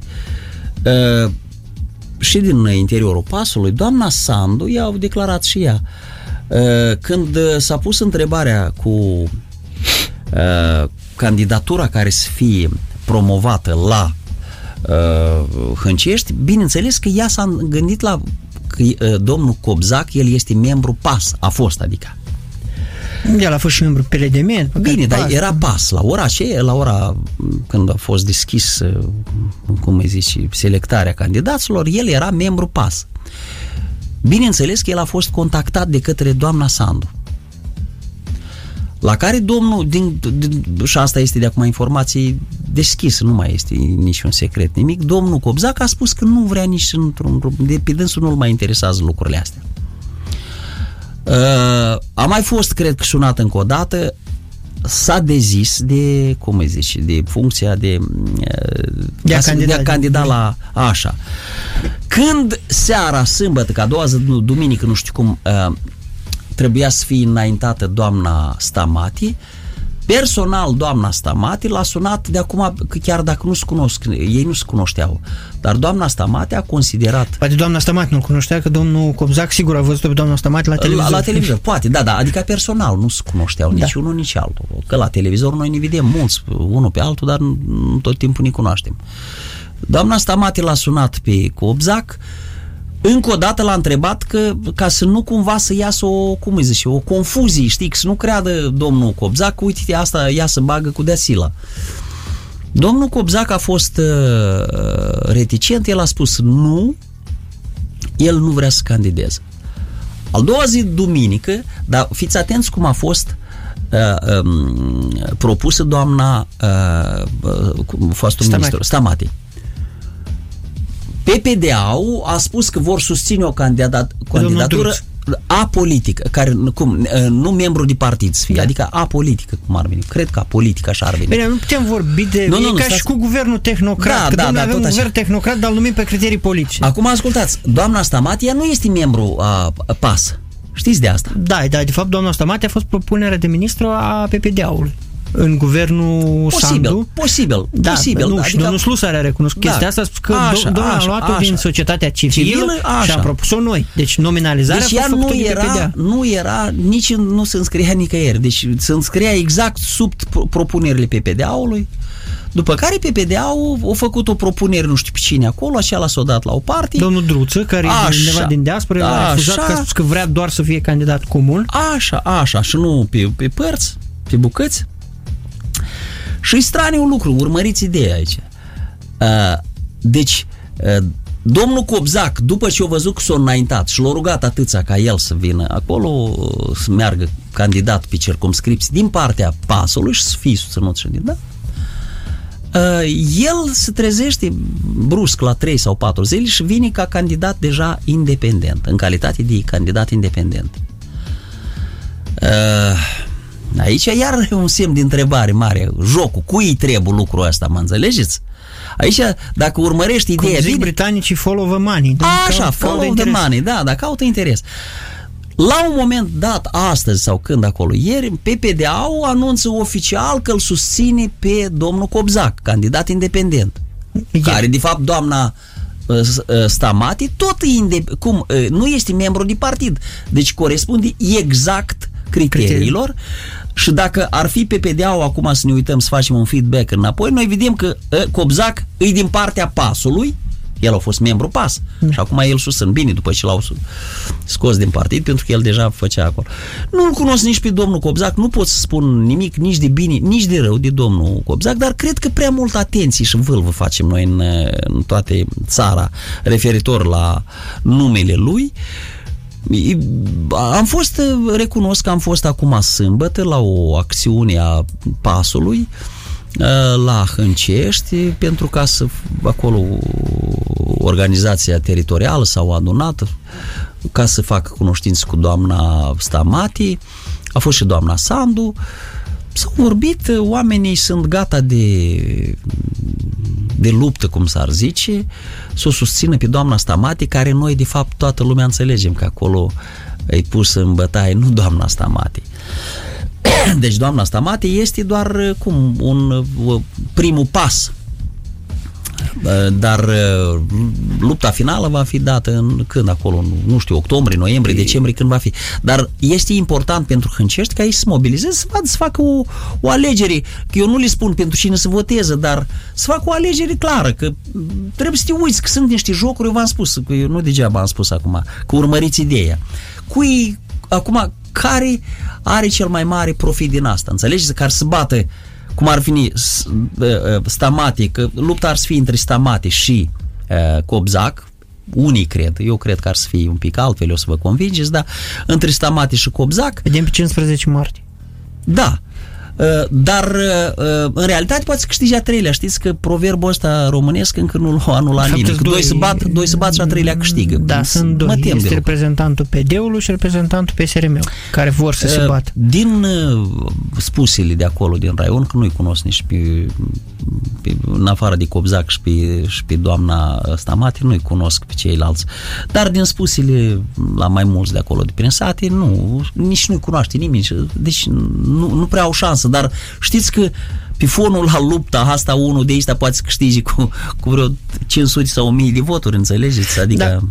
și din interiorul pasului, doamna Sandu, ea au declarat și ea, Uh, când uh, s-a pus întrebarea cu uh, candidatura care să fie promovată la Hâncești, bineînțeles că ea s-a gândit la că domnul Cobzac, el este membru PAS, a fost, adică. El a fost și membru PLDM. Bine, dar era pas. La ora aceea, la ora când a fost deschis, cum îi zici, selectarea candidaților, el era membru pas. Bineînțeles că el a fost contactat de către doamna Sandu. La care domnul, din, din, și asta este de acum informație deschisă, nu mai este niciun secret, nimic, domnul Cobzac a spus că nu vrea nici într-un grup, de pe dânsul nu-l mai interesează lucrurile astea. Uh, a mai fost, cred că, sunat încă o dată, s-a dezis de, cum îi zice, de funcția de, de, a, candida, de a candida la așa. Când seara, sâmbătă, ca a doua zi, duminică, nu știu cum, uh, trebuia să fie înaintată doamna Stamati, Personal, doamna Stamati l-a sunat de acum, chiar dacă nu se cunosc, ei nu se cunoșteau, dar doamna Stamati a considerat... Poate doamna Stamati nu cunoștea, că domnul Cobzac sigur a văzut pe doamna Stamati la televizor. La, la televizor, poate, da, da, adică personal nu se cunoșteau da. nici unul, nici altul. Că la televizor noi ne vedem mulți, unul pe altul, dar nu tot timpul ne cunoaștem. Doamna Stamati l-a sunat pe Cobzac, încă o dată l-a întrebat că, ca să nu cumva să iasă o, cum îi zice, o confuzie, știi, să nu creadă domnul Cobzac, uite, asta ea să bagă cu Deasila. Domnul Cobzac a fost uh, reticent, el a spus nu, el nu vrea să candideze. Al doua zi, duminică, dar fiți atenți cum a fost uh, um, propusă doamna uh, uh, fostul ministru, Stamati. PPDA-ul a spus că vor susține o candidat, candidatură apolitică, care, cum, nu membru de partid să fie, da. adică apolitică, cum ar veni. Cred că apolitică așa ar veni. Bine, nu putem vorbi de... Nu, nu, nu, ca stați... și cu guvernul tehnocrat, da, că da, da, avem un guvern tehnocrat, dar îl numim pe criterii politice. Acum ascultați, doamna Stamatia nu este membru a, a PAS. Știți de asta? Da, da, de fapt doamna Stamatia a fost propunerea de ministru a PPD-ului în guvernul posibil, Sandu. Posibil, da, posibil. Nu, adică, domnul Slusar a recunoscut da, chestia asta, a spus că așa, domnul a luat-o din societatea civilă, civilă și a propus-o noi. Deci nominalizarea deci a fost nu era, nu era, nici nu se înscria nicăieri. Deci se înscria exact sub propunerile PPDA-ului. După care PPDA-ul a făcut o propunere, nu știu pe cine acolo, așa l-a s-o dat la o parte. Domnul Druță, care așa, e undeva din diaspora, a refuzat că a spus că vrea doar să fie candidat comun. Așa, așa, și nu pe, pe părți, pe bucăți. Și straniu un lucru, urmăriți ideea aici. Uh, deci, uh, domnul Cobzac, după ce a văzut că s-a înaintat și l-a rugat atâția ca el să vină acolo, să meargă candidat pe circumscripții din partea pasului și să fie susținut și din, da? Uh, el se trezește brusc la 3 sau 4 zile și vine ca candidat deja independent, în calitate de candidat independent. Uh, Aici iar e un semn de întrebare mare. Jocul, cui trebuie lucrul ăsta, mă înțelegeți? Aici, dacă urmărești ideea Cum zic bine... britanicii follow the money. Așa, caut, follow the money, da, da, caută interes. La un moment dat, astăzi sau când acolo, ieri, PPDA-ul anunță oficial că îl susține pe domnul Cobzac, candidat independent. Ieri. Care, de fapt, doamna uh, uh, Stamati, tot inde- cum, uh, nu este membru de partid. Deci corespunde exact criteriilor. Criterii și dacă ar fi PPD-ul acum să ne uităm să facem un feedback înapoi, noi vedem că ă, Cobzac e din partea pasului, el a fost membru PAS mm. și acum el susțin bine după ce l-au scos din partid pentru că el deja făcea acolo. Nu-l cunosc nici pe domnul Cobzac, nu pot să spun nimic nici de bine, nici de rău de domnul Cobzac, dar cred că prea mult atenție și vâlvă facem noi în, în toate țara referitor la numele lui am fost, recunosc că am fost acum sâmbătă la o acțiune a pasului uh, la Hâncești pentru ca să acolo organizația teritorială s-au adunat ca să facă cunoștință cu doamna Stamati a fost și doamna Sandu s-au vorbit, oamenii sunt gata de de luptă, cum s-ar zice, să o susțină pe doamna Stamati, care noi, de fapt, toată lumea înțelegem că acolo e pus în bătaie, nu doamna Stamati. Deci doamna Stamati este doar cum un primul pas dar uh, lupta finală va fi dată în când acolo, nu știu, octombrie, noiembrie, decembrie, când va fi. Dar este important pentru hâncești ca ei să se mobilizeze, să, vadă, să facă o, o alegere. Că eu nu le spun pentru cine să voteze, dar să facă o alegere clară, că trebuie să te uiți că sunt niște jocuri, eu v-am spus, că eu nu degeaba am spus acum, că urmăriți ideea. Cui, acum, care are cel mai mare profit din asta? Înțelegeți? Care să bată cum ar fi Stamati, că lupta ar să fie între Stamati și uh, Cobzac, unii cred, eu cred că ar să fie un pic altfel, o să vă convingeți, dar între Stamati și Cobzac... Vedem pe 15 martie. Da, Uh, dar uh, uh, în realitate poate să câștige a treilea. Știți că proverbul ăsta românesc încă nu l-a anulat nimeni. Că doi se bat, doi se bat și a treilea câștigă. Da, sunt doi. Mă este reprezentantul PD-ului și reprezentantul PSRM care vor să se bată. Din spusele de acolo, din raion, că nu-i cunosc nici pe, pe în afară de Cobzac și pe, și pe doamna Stamati, nu-i cunosc pe ceilalți. Dar din spusele la mai mulți de acolo de prin sate, nu, nici nu-i cunoaște nimeni. Deci nu, nu prea au șansă șansă, dar știți că pe fonul la lupta asta, unul de aici poate să câștige cu, cu vreo 500 sau 1000 de voturi, înțelegeți? Adică... Da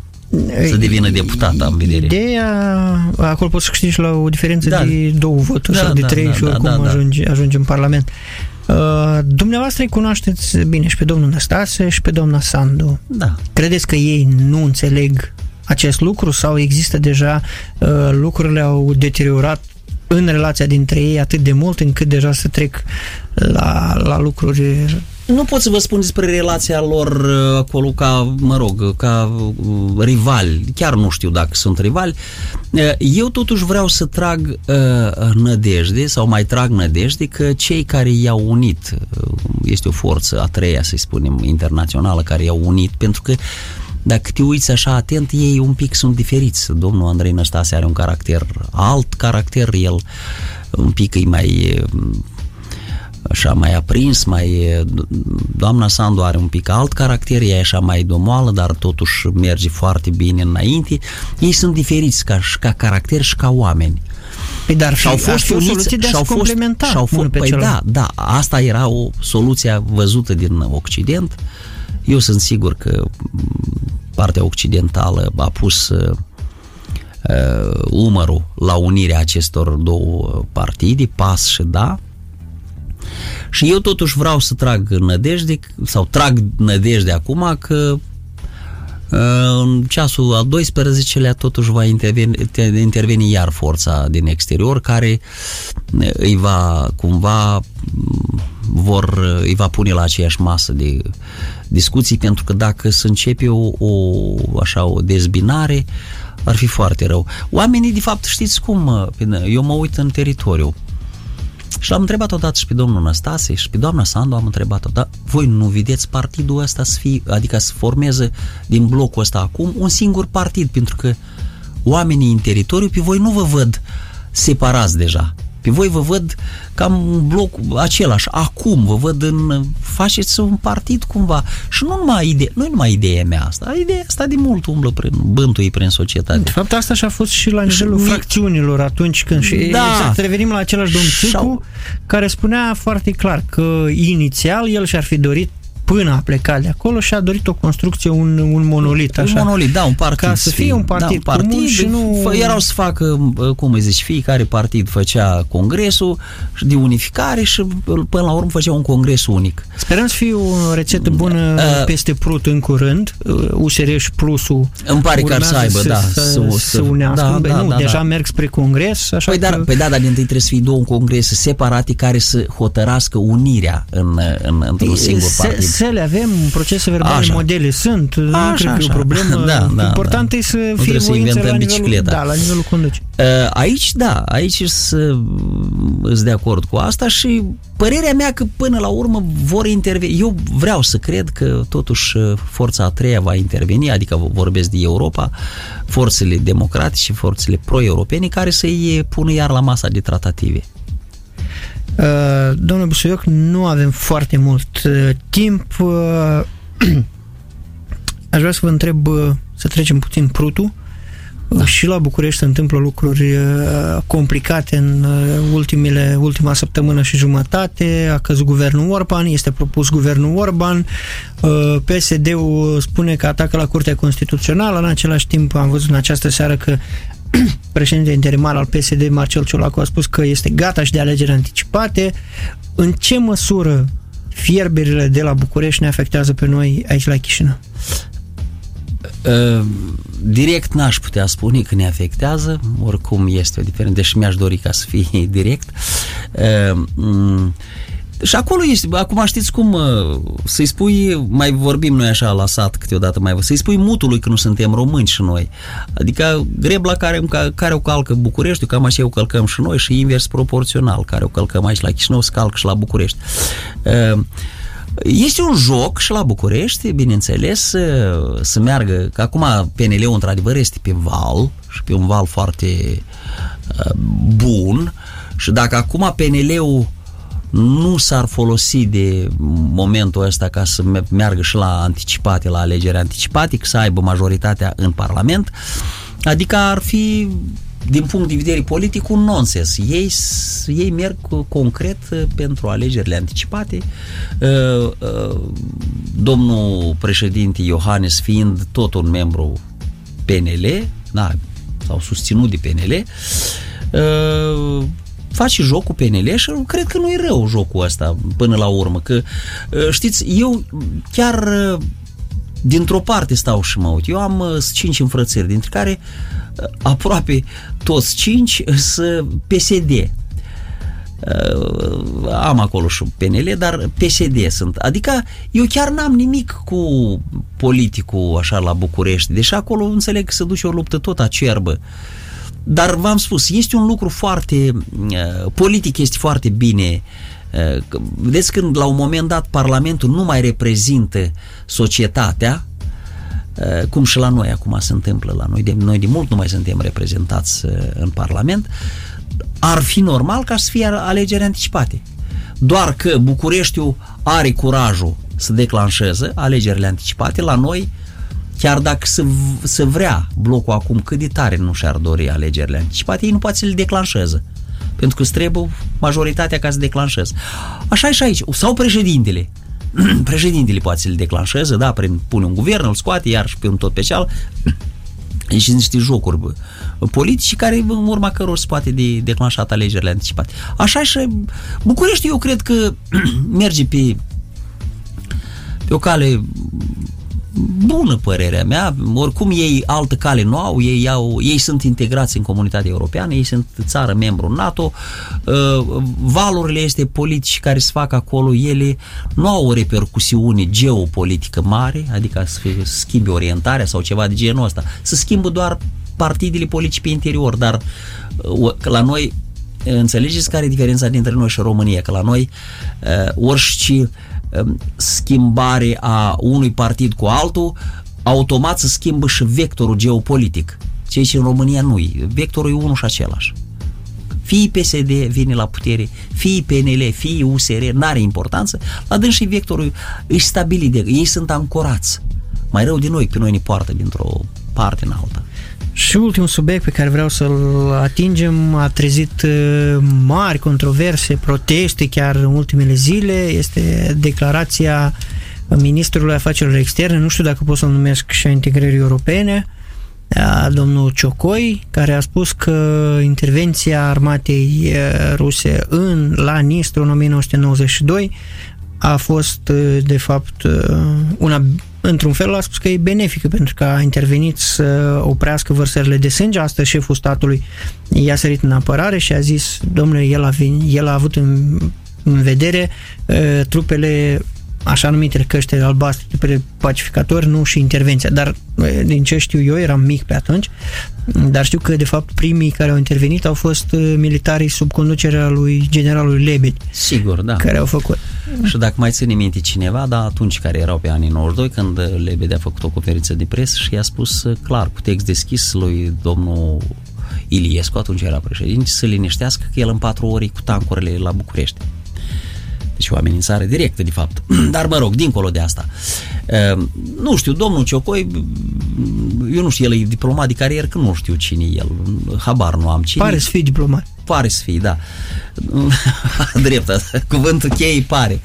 să devină deputat, am vedere. Ideea, acolo poți să câștigi la o diferență da. de două voturi da, sau de da, trei da, și oricum da, da, ajungi, ajungi în Parlament. Uh, dumneavoastră îi cunoașteți bine și pe domnul Năstase și pe doamna Sandu. Da. Credeți că ei nu înțeleg acest lucru sau există deja uh, lucrurile au deteriorat în relația dintre ei atât de mult încât deja să trec la, la lucruri nu pot să vă spun despre relația lor uh, acolo ca, mă rog, ca uh, rivali. Chiar nu știu dacă sunt rivali. Uh, eu totuși vreau să trag uh, nădejde sau mai trag nădejde că cei care i-au unit, este o forță a treia, să spunem, internațională, care i-au unit, pentru că dacă te uiți așa atent, ei un pic sunt diferiți. Domnul Andrei Năstase are un caracter alt caracter, el un pic e mai așa mai aprins, mai... Doamna Sandu are un pic alt caracter, ea e așa mai domoală, dar totuși merge foarte bine înainte. Ei sunt diferiți ca, ca caracter și ca oameni. Păi dar și au fost o soluție de a-și complementa și-au fost, pe păi da, da, asta era o soluție văzută din Occident. Eu sunt sigur că partea occidentală a pus uh, umărul la unirea acestor două partide, PAS și DA, și eu totuși vreau să trag nădejde, sau trag nădejde acum că uh, în ceasul al 12-lea totuși va interveni, interveni iar forța din exterior care uh, îi va cumva mm, vor, uh, îi va pune la aceeași masă de discuții pentru că dacă se începe o, o așa o dezbinare ar fi foarte rău. Oamenii de fapt știți cum, eu mă uit în teritoriu și l-am întrebat odată și pe domnul Năstase și pe doamna Sandu am întrebat-o, dar voi nu vedeți partidul ăsta să fie, adică să formeze din blocul ăsta acum un singur partid, pentru că oamenii în teritoriu pe voi nu vă văd separați deja. Pe voi vă văd cam un bloc același. Acum vă văd în... faceți un partid cumva. Și nu numai idee, nu numai ideea mea asta. Ideea asta de mult umblă prin bântui prin societate. De fapt, asta și-a fost și la nivelul și fracțiunilor atunci când... Și da. Exact, revenim la același domn Țucu, care spunea foarte clar că inițial el și-ar fi dorit până a plecat de acolo și a dorit o construcție, un, un monolit. Așa, un monolit, da, un partid. Ca să fie un partid, da, un partid comun și nu... Erau să facă, cum îi zici, fiecare partid făcea congresul de unificare și până la urmă făcea un congres unic. Sperăm să fie o rețetă bună uh, peste Prut în curând. USR și Plusul Îmi pare că ar să aibă, da. Să, să, să unească. Da, da, nu, da, deja da. merg spre congres. Așa păi, că... dar, păi da, dar din trebuie să fie două congrese separate care să hotărască unirea în, în, într-un singur partid. Se, le avem, procese verbale, așa. modele sunt, așa, nu cred că e o problemă. Da, da, Important da. e să nu fie voință la nivelul, da, la nivelul conducerii. Uh, aici, da, aici să îți de acord cu asta și părerea mea că până la urmă vor interveni. Eu vreau să cred că totuși uh, forța a treia va interveni, adică vorbesc de Europa, forțele democratice, forțele pro-europene care să-i pună iar la masa de tratative. Uh, domnul Busuioc, nu avem foarte mult uh, timp. Uh, aș vrea să vă întreb, uh, să trecem puțin prutul. Da. Și la București se întâmplă lucruri uh, complicate în uh, ultimile, ultima săptămână și jumătate. A căzut guvernul Orban, este propus guvernul Orban. Uh, PSD-ul spune că atacă la Curtea Constituțională. În același timp am văzut în această seară că președintele interimar al PSD, Marcel Ciolacu, a spus că este gata și de alegeri anticipate. În ce măsură fierberile de la București ne afectează pe noi aici la Chișinău? Uh, direct n-aș putea spune că ne afectează, oricum este o diferență, deși mi-aș dori ca să fie direct. Uh, mm, și acolo este, acum știți cum, uh, să-i spui, mai vorbim noi așa la sat câteodată mai să-i spui mutului că nu suntem români și noi. Adică grebla care, care o calcă București, cam așa o călcăm și noi și invers proporțional, care o călcăm aici la Chișinău, să calcă și la București. Uh, este un joc și la București, bineînțeles, să, să meargă, că acum PNL-ul într-adevăr este pe val și pe un val foarte uh, bun și dacă acum PNL-ul nu s-ar folosi de momentul ăsta ca să meargă și la anticipate, la alegeri anticipate, să aibă majoritatea în Parlament, adică ar fi din punct de vedere politic, un nonsens. Ei, ei merg concret uh, pentru alegerile anticipate. Uh, uh, domnul președinte Iohannes fiind tot un membru PNL, da, sau susținut de PNL, face jocul PNL și cred că nu e rău jocul ăsta până la urmă. Că, știți, eu chiar dintr-o parte stau și mă uit. Eu am cinci înfrățări, dintre care aproape toți cinci sunt PSD. uh, am acolo și PNL, dar PSD sunt. Adică eu chiar n-am nimic cu politicul așa la București, deși acolo înțeleg că se duce o luptă tot acerbă. Dar v-am spus, este un lucru foarte, uh, politic este foarte bine uh, Vedeți când la un moment dat Parlamentul nu mai reprezintă societatea, uh, cum și la noi acum se întâmplă la noi, de, noi de mult nu mai suntem reprezentați uh, în Parlament, ar fi normal ca să fie alegeri anticipate. Doar că Bucureștiul are curajul să declanșeze alegerile anticipate, la noi, chiar dacă se, se vrea blocul acum cât de tare nu și-ar dori alegerile anticipate, ei nu poate să le declanșeze. Pentru că trebuie majoritatea ca să declanșeze. Așa e și aici. Sau președintele. președintele poate să le declanșeze, da, prin pune un guvern, îl scoate, iar și pe un tot pe ceal. și niște jocuri politici care în urma căror se poate de declanșat alegerile anticipate. Așa și București eu cred că merge pe pe o cale bună părerea mea, oricum ei altă cale nu au, ei, au, ei sunt integrați în comunitatea europeană, ei sunt țară membru NATO, uh, valorile este politici care se fac acolo, ele nu au o repercusiune geopolitică mare, adică să schimbi orientarea sau ceva de genul ăsta, să schimbă doar partidele politice pe interior, dar uh, la noi înțelegeți care e diferența dintre noi și România, că la noi uh, orice Um, schimbare a unui partid cu altul, automat se schimbă și vectorul geopolitic. Ceea ce în România nu e. Vectorul e unul și același. Fie PSD vine la putere, fie PNL, fie USR, n-are importanță, la dâns și vectorul e stabilit de ei sunt ancorați. Mai rău de noi, pe noi ne poartă dintr-o parte în alta. Și ultimul subiect pe care vreau să-l atingem a trezit uh, mari controverse, proteste chiar în ultimele zile, este declarația ministrului afacerilor externe, nu știu dacă pot să-l numesc și a integrării europene, a domnul Ciocoi, care a spus că intervenția armatei uh, ruse în, la Nistru în 1992 a fost uh, de fapt una într-un fel a spus că e benefică pentru că a intervenit să oprească vărsările de sânge. Asta șeful statului i-a sărit în apărare și a zis, domnule, el a, vin, el a avut în, în vedere uh, trupele așa numitele căștile albastre, trupele pacificatori, nu și intervenția. Dar, din ce știu eu, eram mic pe atunci, dar știu că, de fapt, primii care au intervenit au fost uh, militarii sub conducerea lui generalului Lebed. Sigur, da. Care au făcut. Și dacă mai ține minte cineva, da, atunci care erau pe anii 92, când Lebed a făcut o conferință de presă și i-a spus uh, clar, cu text deschis lui domnul Iliescu, atunci era președinte, să liniștească că el în patru ori cu tancurile la București și o amenințare directă, de fapt. Dar, mă rog, dincolo de asta. Uh, nu știu, domnul Ciocoi, eu nu știu, el e diplomat de carieră, că nu știu cine e el. Habar nu am cine. Pare să fie diplomat. Pare să fie, da. Drept, cuvântul cheie pare.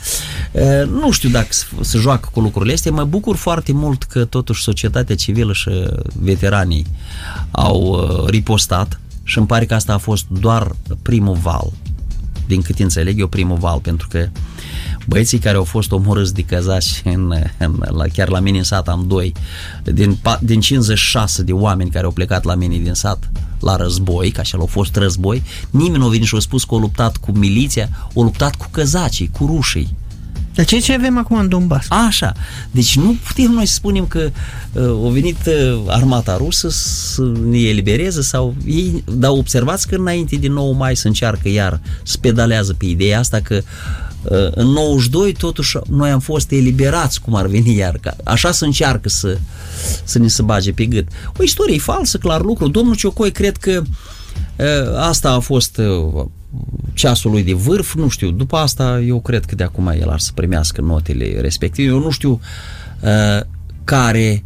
Uh, nu știu dacă se joacă cu lucrurile astea. Mă bucur foarte mult că totuși societatea civilă și veteranii au uh, ripostat și îmi pare că asta a fost doar primul val din cât înțeleg eu, primul val, pentru că băieții care au fost omorâți de căzași în, în, la, chiar la mine în sat am doi, din, din 56 de oameni care au plecat la mine din sat la război, ca așa au fost război, nimeni nu a venit și a spus că au luptat cu miliția, au luptat cu căzacii, cu rușii. Dar ce, ce avem acum în Donbass? Așa. Deci nu putem noi să spunem că uh, a venit uh, armata rusă să ne elibereze sau ei, dar observați că înainte din nou mai să încearcă iar, să pedalează pe ideea asta că uh, în 92 totuși noi am fost eliberați cum ar veni iar. Ca, așa să încearcă să, să ne se bage pe gât. O istorie falsă, clar lucru. Domnul Ciocoi cred că uh, asta a fost uh, ceasul lui de vârf, nu știu, după asta eu cred că de acum el ar să primească notele respective. Eu nu știu uh, care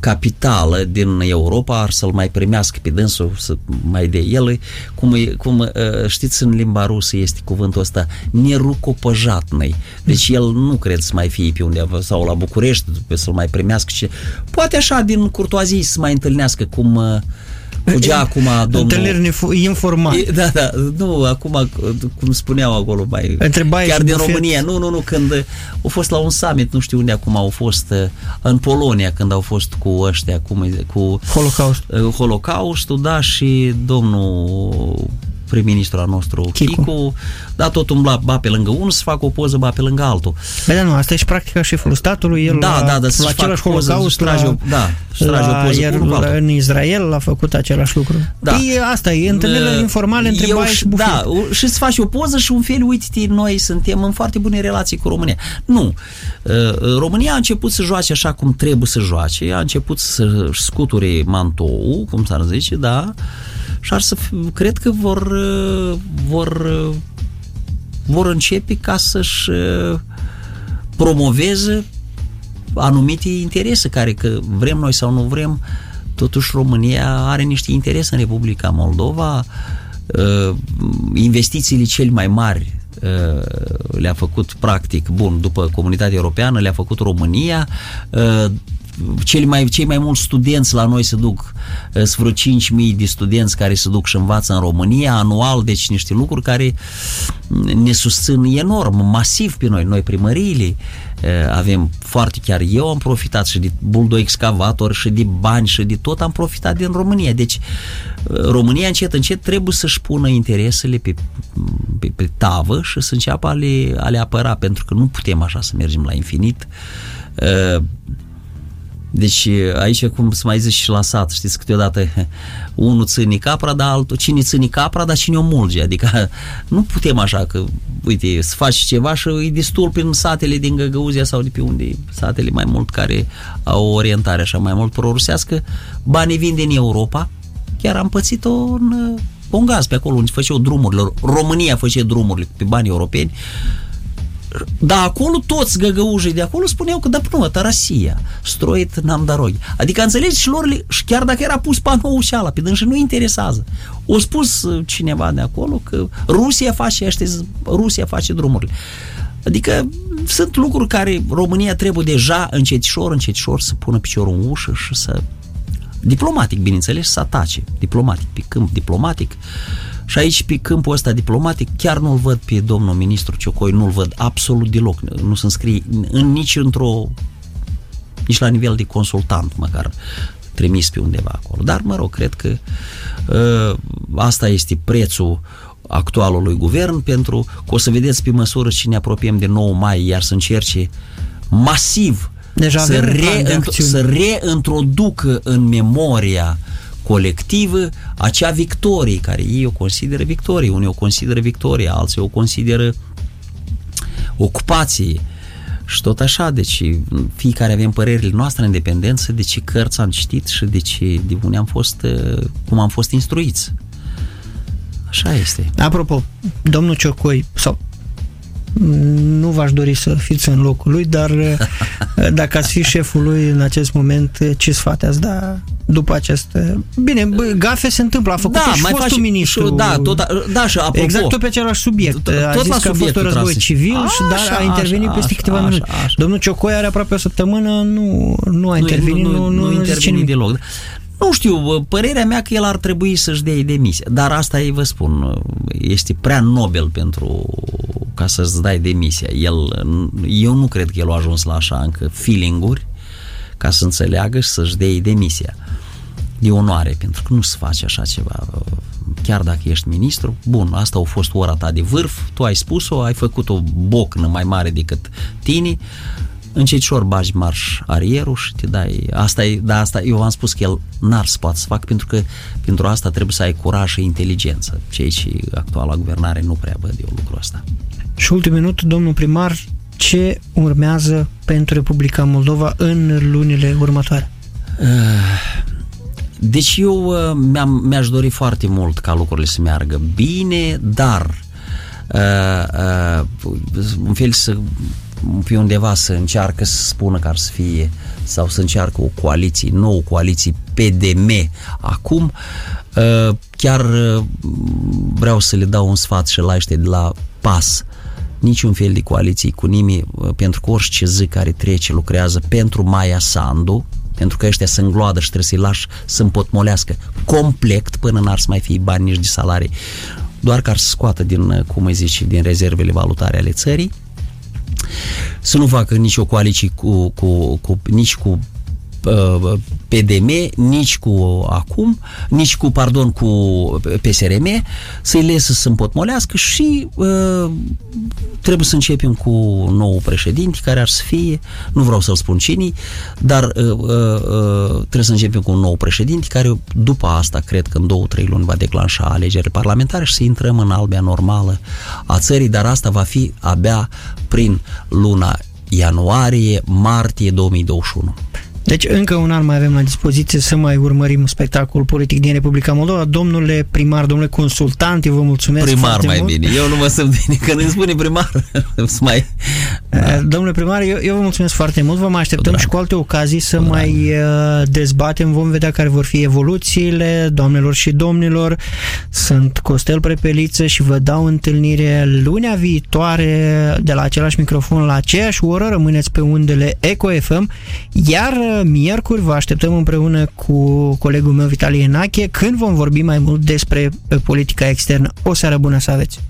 capitală din Europa ar să-l mai primească pe dânsul să mai de el. Cum, cum uh, știți în limba rusă este cuvântul ăsta nerucopăjatnăi. Deci el nu cred să mai fie pe undeva sau la București să-l mai primească. Poate așa din curtoazie să mai întâlnească cum uh, Fugea acum domnul... Întâlniri informal. Da, da, nu, acum, cum spuneau acolo, mai... Întrebai chiar din România, nu, nu, nu, când au fost la un summit, nu știu unde acum au fost, uh, în Polonia, când au fost cu ăștia, cum, cu... Holocaust. Uh, Holocaustul, da, și domnul prim-ministru al nostru Chicu. Chicu, da, tot umbla ba pe lângă unul să facă o poză, ba pe lângă altul. Bine, nu, asta e și practica șefului statului, el Da, la, da, da, să-și la facă același poză, holocaust, să-și trage la, o- da, să trage la, o poză iar, cu unul cu altul. în Israel a făcut același lucru. Da. Păi, asta e, întâlnirile Uh, informale între eu Baie și- și Bufir. Da, u- și să faci o poză și un fel, uite noi suntem în foarte bune relații cu România. Nu. Uh, România a început să joace așa cum trebuie să joace, a început să scuture mantou, cum s-ar zice, da, și ar să fi, cred că vor, uh, vor, uh, vor începe ca să-și uh, promoveze anumite interese care, că vrem noi sau nu vrem, totuși România are niște interese în Republica Moldova. Uh, Investițiile cel mai mari uh, le-a făcut practic, bun, după comunitatea europeană, le-a făcut România. Uh, Cei mai, cei mai mulți studenți la noi se duc, uh, sunt vreo 5.000 de studenți care se duc și învață în România anual, deci niște lucruri care ne susțin enorm, masiv pe noi, noi primăriile uh, avem foarte, chiar eu am profitat și de buldo excavator și de bani și de tot am profitat din România. Deci uh, România încet, încet trebuie să-și pună interesele pe, pe, pe tavă și să înceapă a le, a le apăra, pentru că nu putem așa să mergem la infinit. Uh, deci aici, cum să mai zici și la sat, știți, câteodată unul ține capra, dar altul, cine ține capra, dar cine o mulge. Adică nu putem așa că, uite, să faci ceva și e destul prin satele din Găgăuzia sau de pe unde, satele mai mult care au o orientare așa mai mult prorusească, banii vin din Europa, chiar am pățit-o în un gaz pe acolo unde făceau drumurile. România făcea drumurile pe bani europeni dar acolo toți găgăușii de acolo spuneau că da, nu, это Россия, строит нам dorogi. Adică înțelegi și lor, și chiar dacă era pus panou și ala, pe dânsi nu interesează. O spus uh, cineva de acolo că Rusia face, ăștia, zic, Rusia face drumurile. Adică sunt lucruri care România trebuie deja încetișor, încetișor să pună piciorul în ușă și să diplomatic, bineînțeles, să atace. Diplomatic, pe câmp diplomatic. și aici, pe câmpul ăsta diplomatic, chiar nu-l văd pe domnul ministru Ciocoi, nu-l văd absolut deloc. Nu se înscrie în, nici într-o nici la nivel de consultant, măcar trimis pe undeva acolo. Dar, mă rog, cred că uh, asta este prețul actualului guvern pentru că o să vedeți pe măsură ce ne apropiem de 9 mai, iar să încerce masiv Deja să, avem un plan de re, acțiuni. să reintroducă în memoria colectivă acea victorie, care ei o consideră victorie, unii o consideră victorie, alții o consideră ocupație și tot așa, deci fiecare avem părerile noastre în independență de ce cărți am citit și de ce, de unde am fost, uh, cum am fost instruiți. Așa este. Apropo, domnul Ciocoi, sau nu v-aș dori să fiți în locul lui, dar dacă ați fi șeful lui în acest moment, ce sfat ați da după acest... Bine, bă, gafe se întâmplă, a făcut Da, și mai fostul faci- ministru. și- da, tot, da, și apropo, Exact tot pe același subiect. Tot- a tot zis la că a fost subiectul un război trase. civil, și dar Așa, a intervenit așa, peste așa, câteva așa, minute. așa. Domnul Ciocoi are aproape o săptămână, nu, nu a intervenit, nu, nu, nu, nu zice interveni nimic. deloc. Nu știu, părerea mea că el ar trebui să-și dea demisia. Dar asta ei vă spun, este prea nobel pentru ca să-ți dai demisia. El, eu nu cred că el a ajuns la așa încă feeling-uri ca să înțeleagă și să-și dea demisia. E onoare, pentru că nu se face așa ceva. Chiar dacă ești ministru, bun, asta a fost ora ta de vârf, tu ai spus-o, ai făcut o bocnă mai mare decât tine, încetișor bagi marș arierul și te dai... Asta e, da, asta, eu v-am spus că el n-ar să poată să fac pentru că pentru asta trebuie să ai curaj și inteligență, ceea ce actuala guvernare nu prea văd eu lucrul ăsta. Și ultimul minut, domnul primar, ce urmează pentru Republica Moldova în lunile următoare? Deci eu uh, mi-am, mi-aș dori foarte mult ca lucrurile să meargă bine, dar uh, uh, un fel să pe undeva să încearcă să spună că ar să fie sau să încearcă o coaliție, nouă coaliție PDM acum. Uh, chiar uh, vreau să le dau un sfat și la ăștia de la PAS. Niciun fel de coaliție cu nimeni uh, pentru că orice zi care trece lucrează pentru Maia Sandu pentru că ăștia sunt gloadă și trebuie să-i lași să împotmolească complet până n-ar să mai fie bani nici de salarii doar ca să scoată din, cum îi zice, din rezervele valutare ale țării să nu facă nici o coaliție cu, cu, cu, nici cu PDM, nici cu acum, nici cu, pardon, cu PSRM, să-i lese să împotmolească și uh, trebuie să începem cu nou președinte care ar să fie, nu vreau să-l spun cine, dar uh, uh, trebuie să începem cu un nou președinte care după asta, cred că în două, trei luni va declanșa alegerile parlamentare și să intrăm în albea normală a țării, dar asta va fi abia prin luna ianuarie, martie 2021. Deci încă un an mai avem la dispoziție să mai urmărim spectacolul politic din Republica Moldova. Domnule primar, domnule consultant, eu vă mulțumesc Primar foarte mai mult. bine. Eu nu mă simt bine când îmi spune primar. mai... Da. Domnule primar, eu, eu vă mulțumesc foarte mult. Vă mai așteptăm Cu și cu alte ocazii să mai uh, dezbatem. Vom vedea care vor fi evoluțiile, doamnelor și domnilor. Sunt Costel Prepeliță și vă dau întâlnire lunea viitoare de la același microfon la aceeași oră. Rămâneți pe undele Eco FM. Iar uh, miercuri vă așteptăm împreună cu colegul meu Vitalie Enache când vom vorbi mai mult despre uh, politica externă. O seară bună să aveți!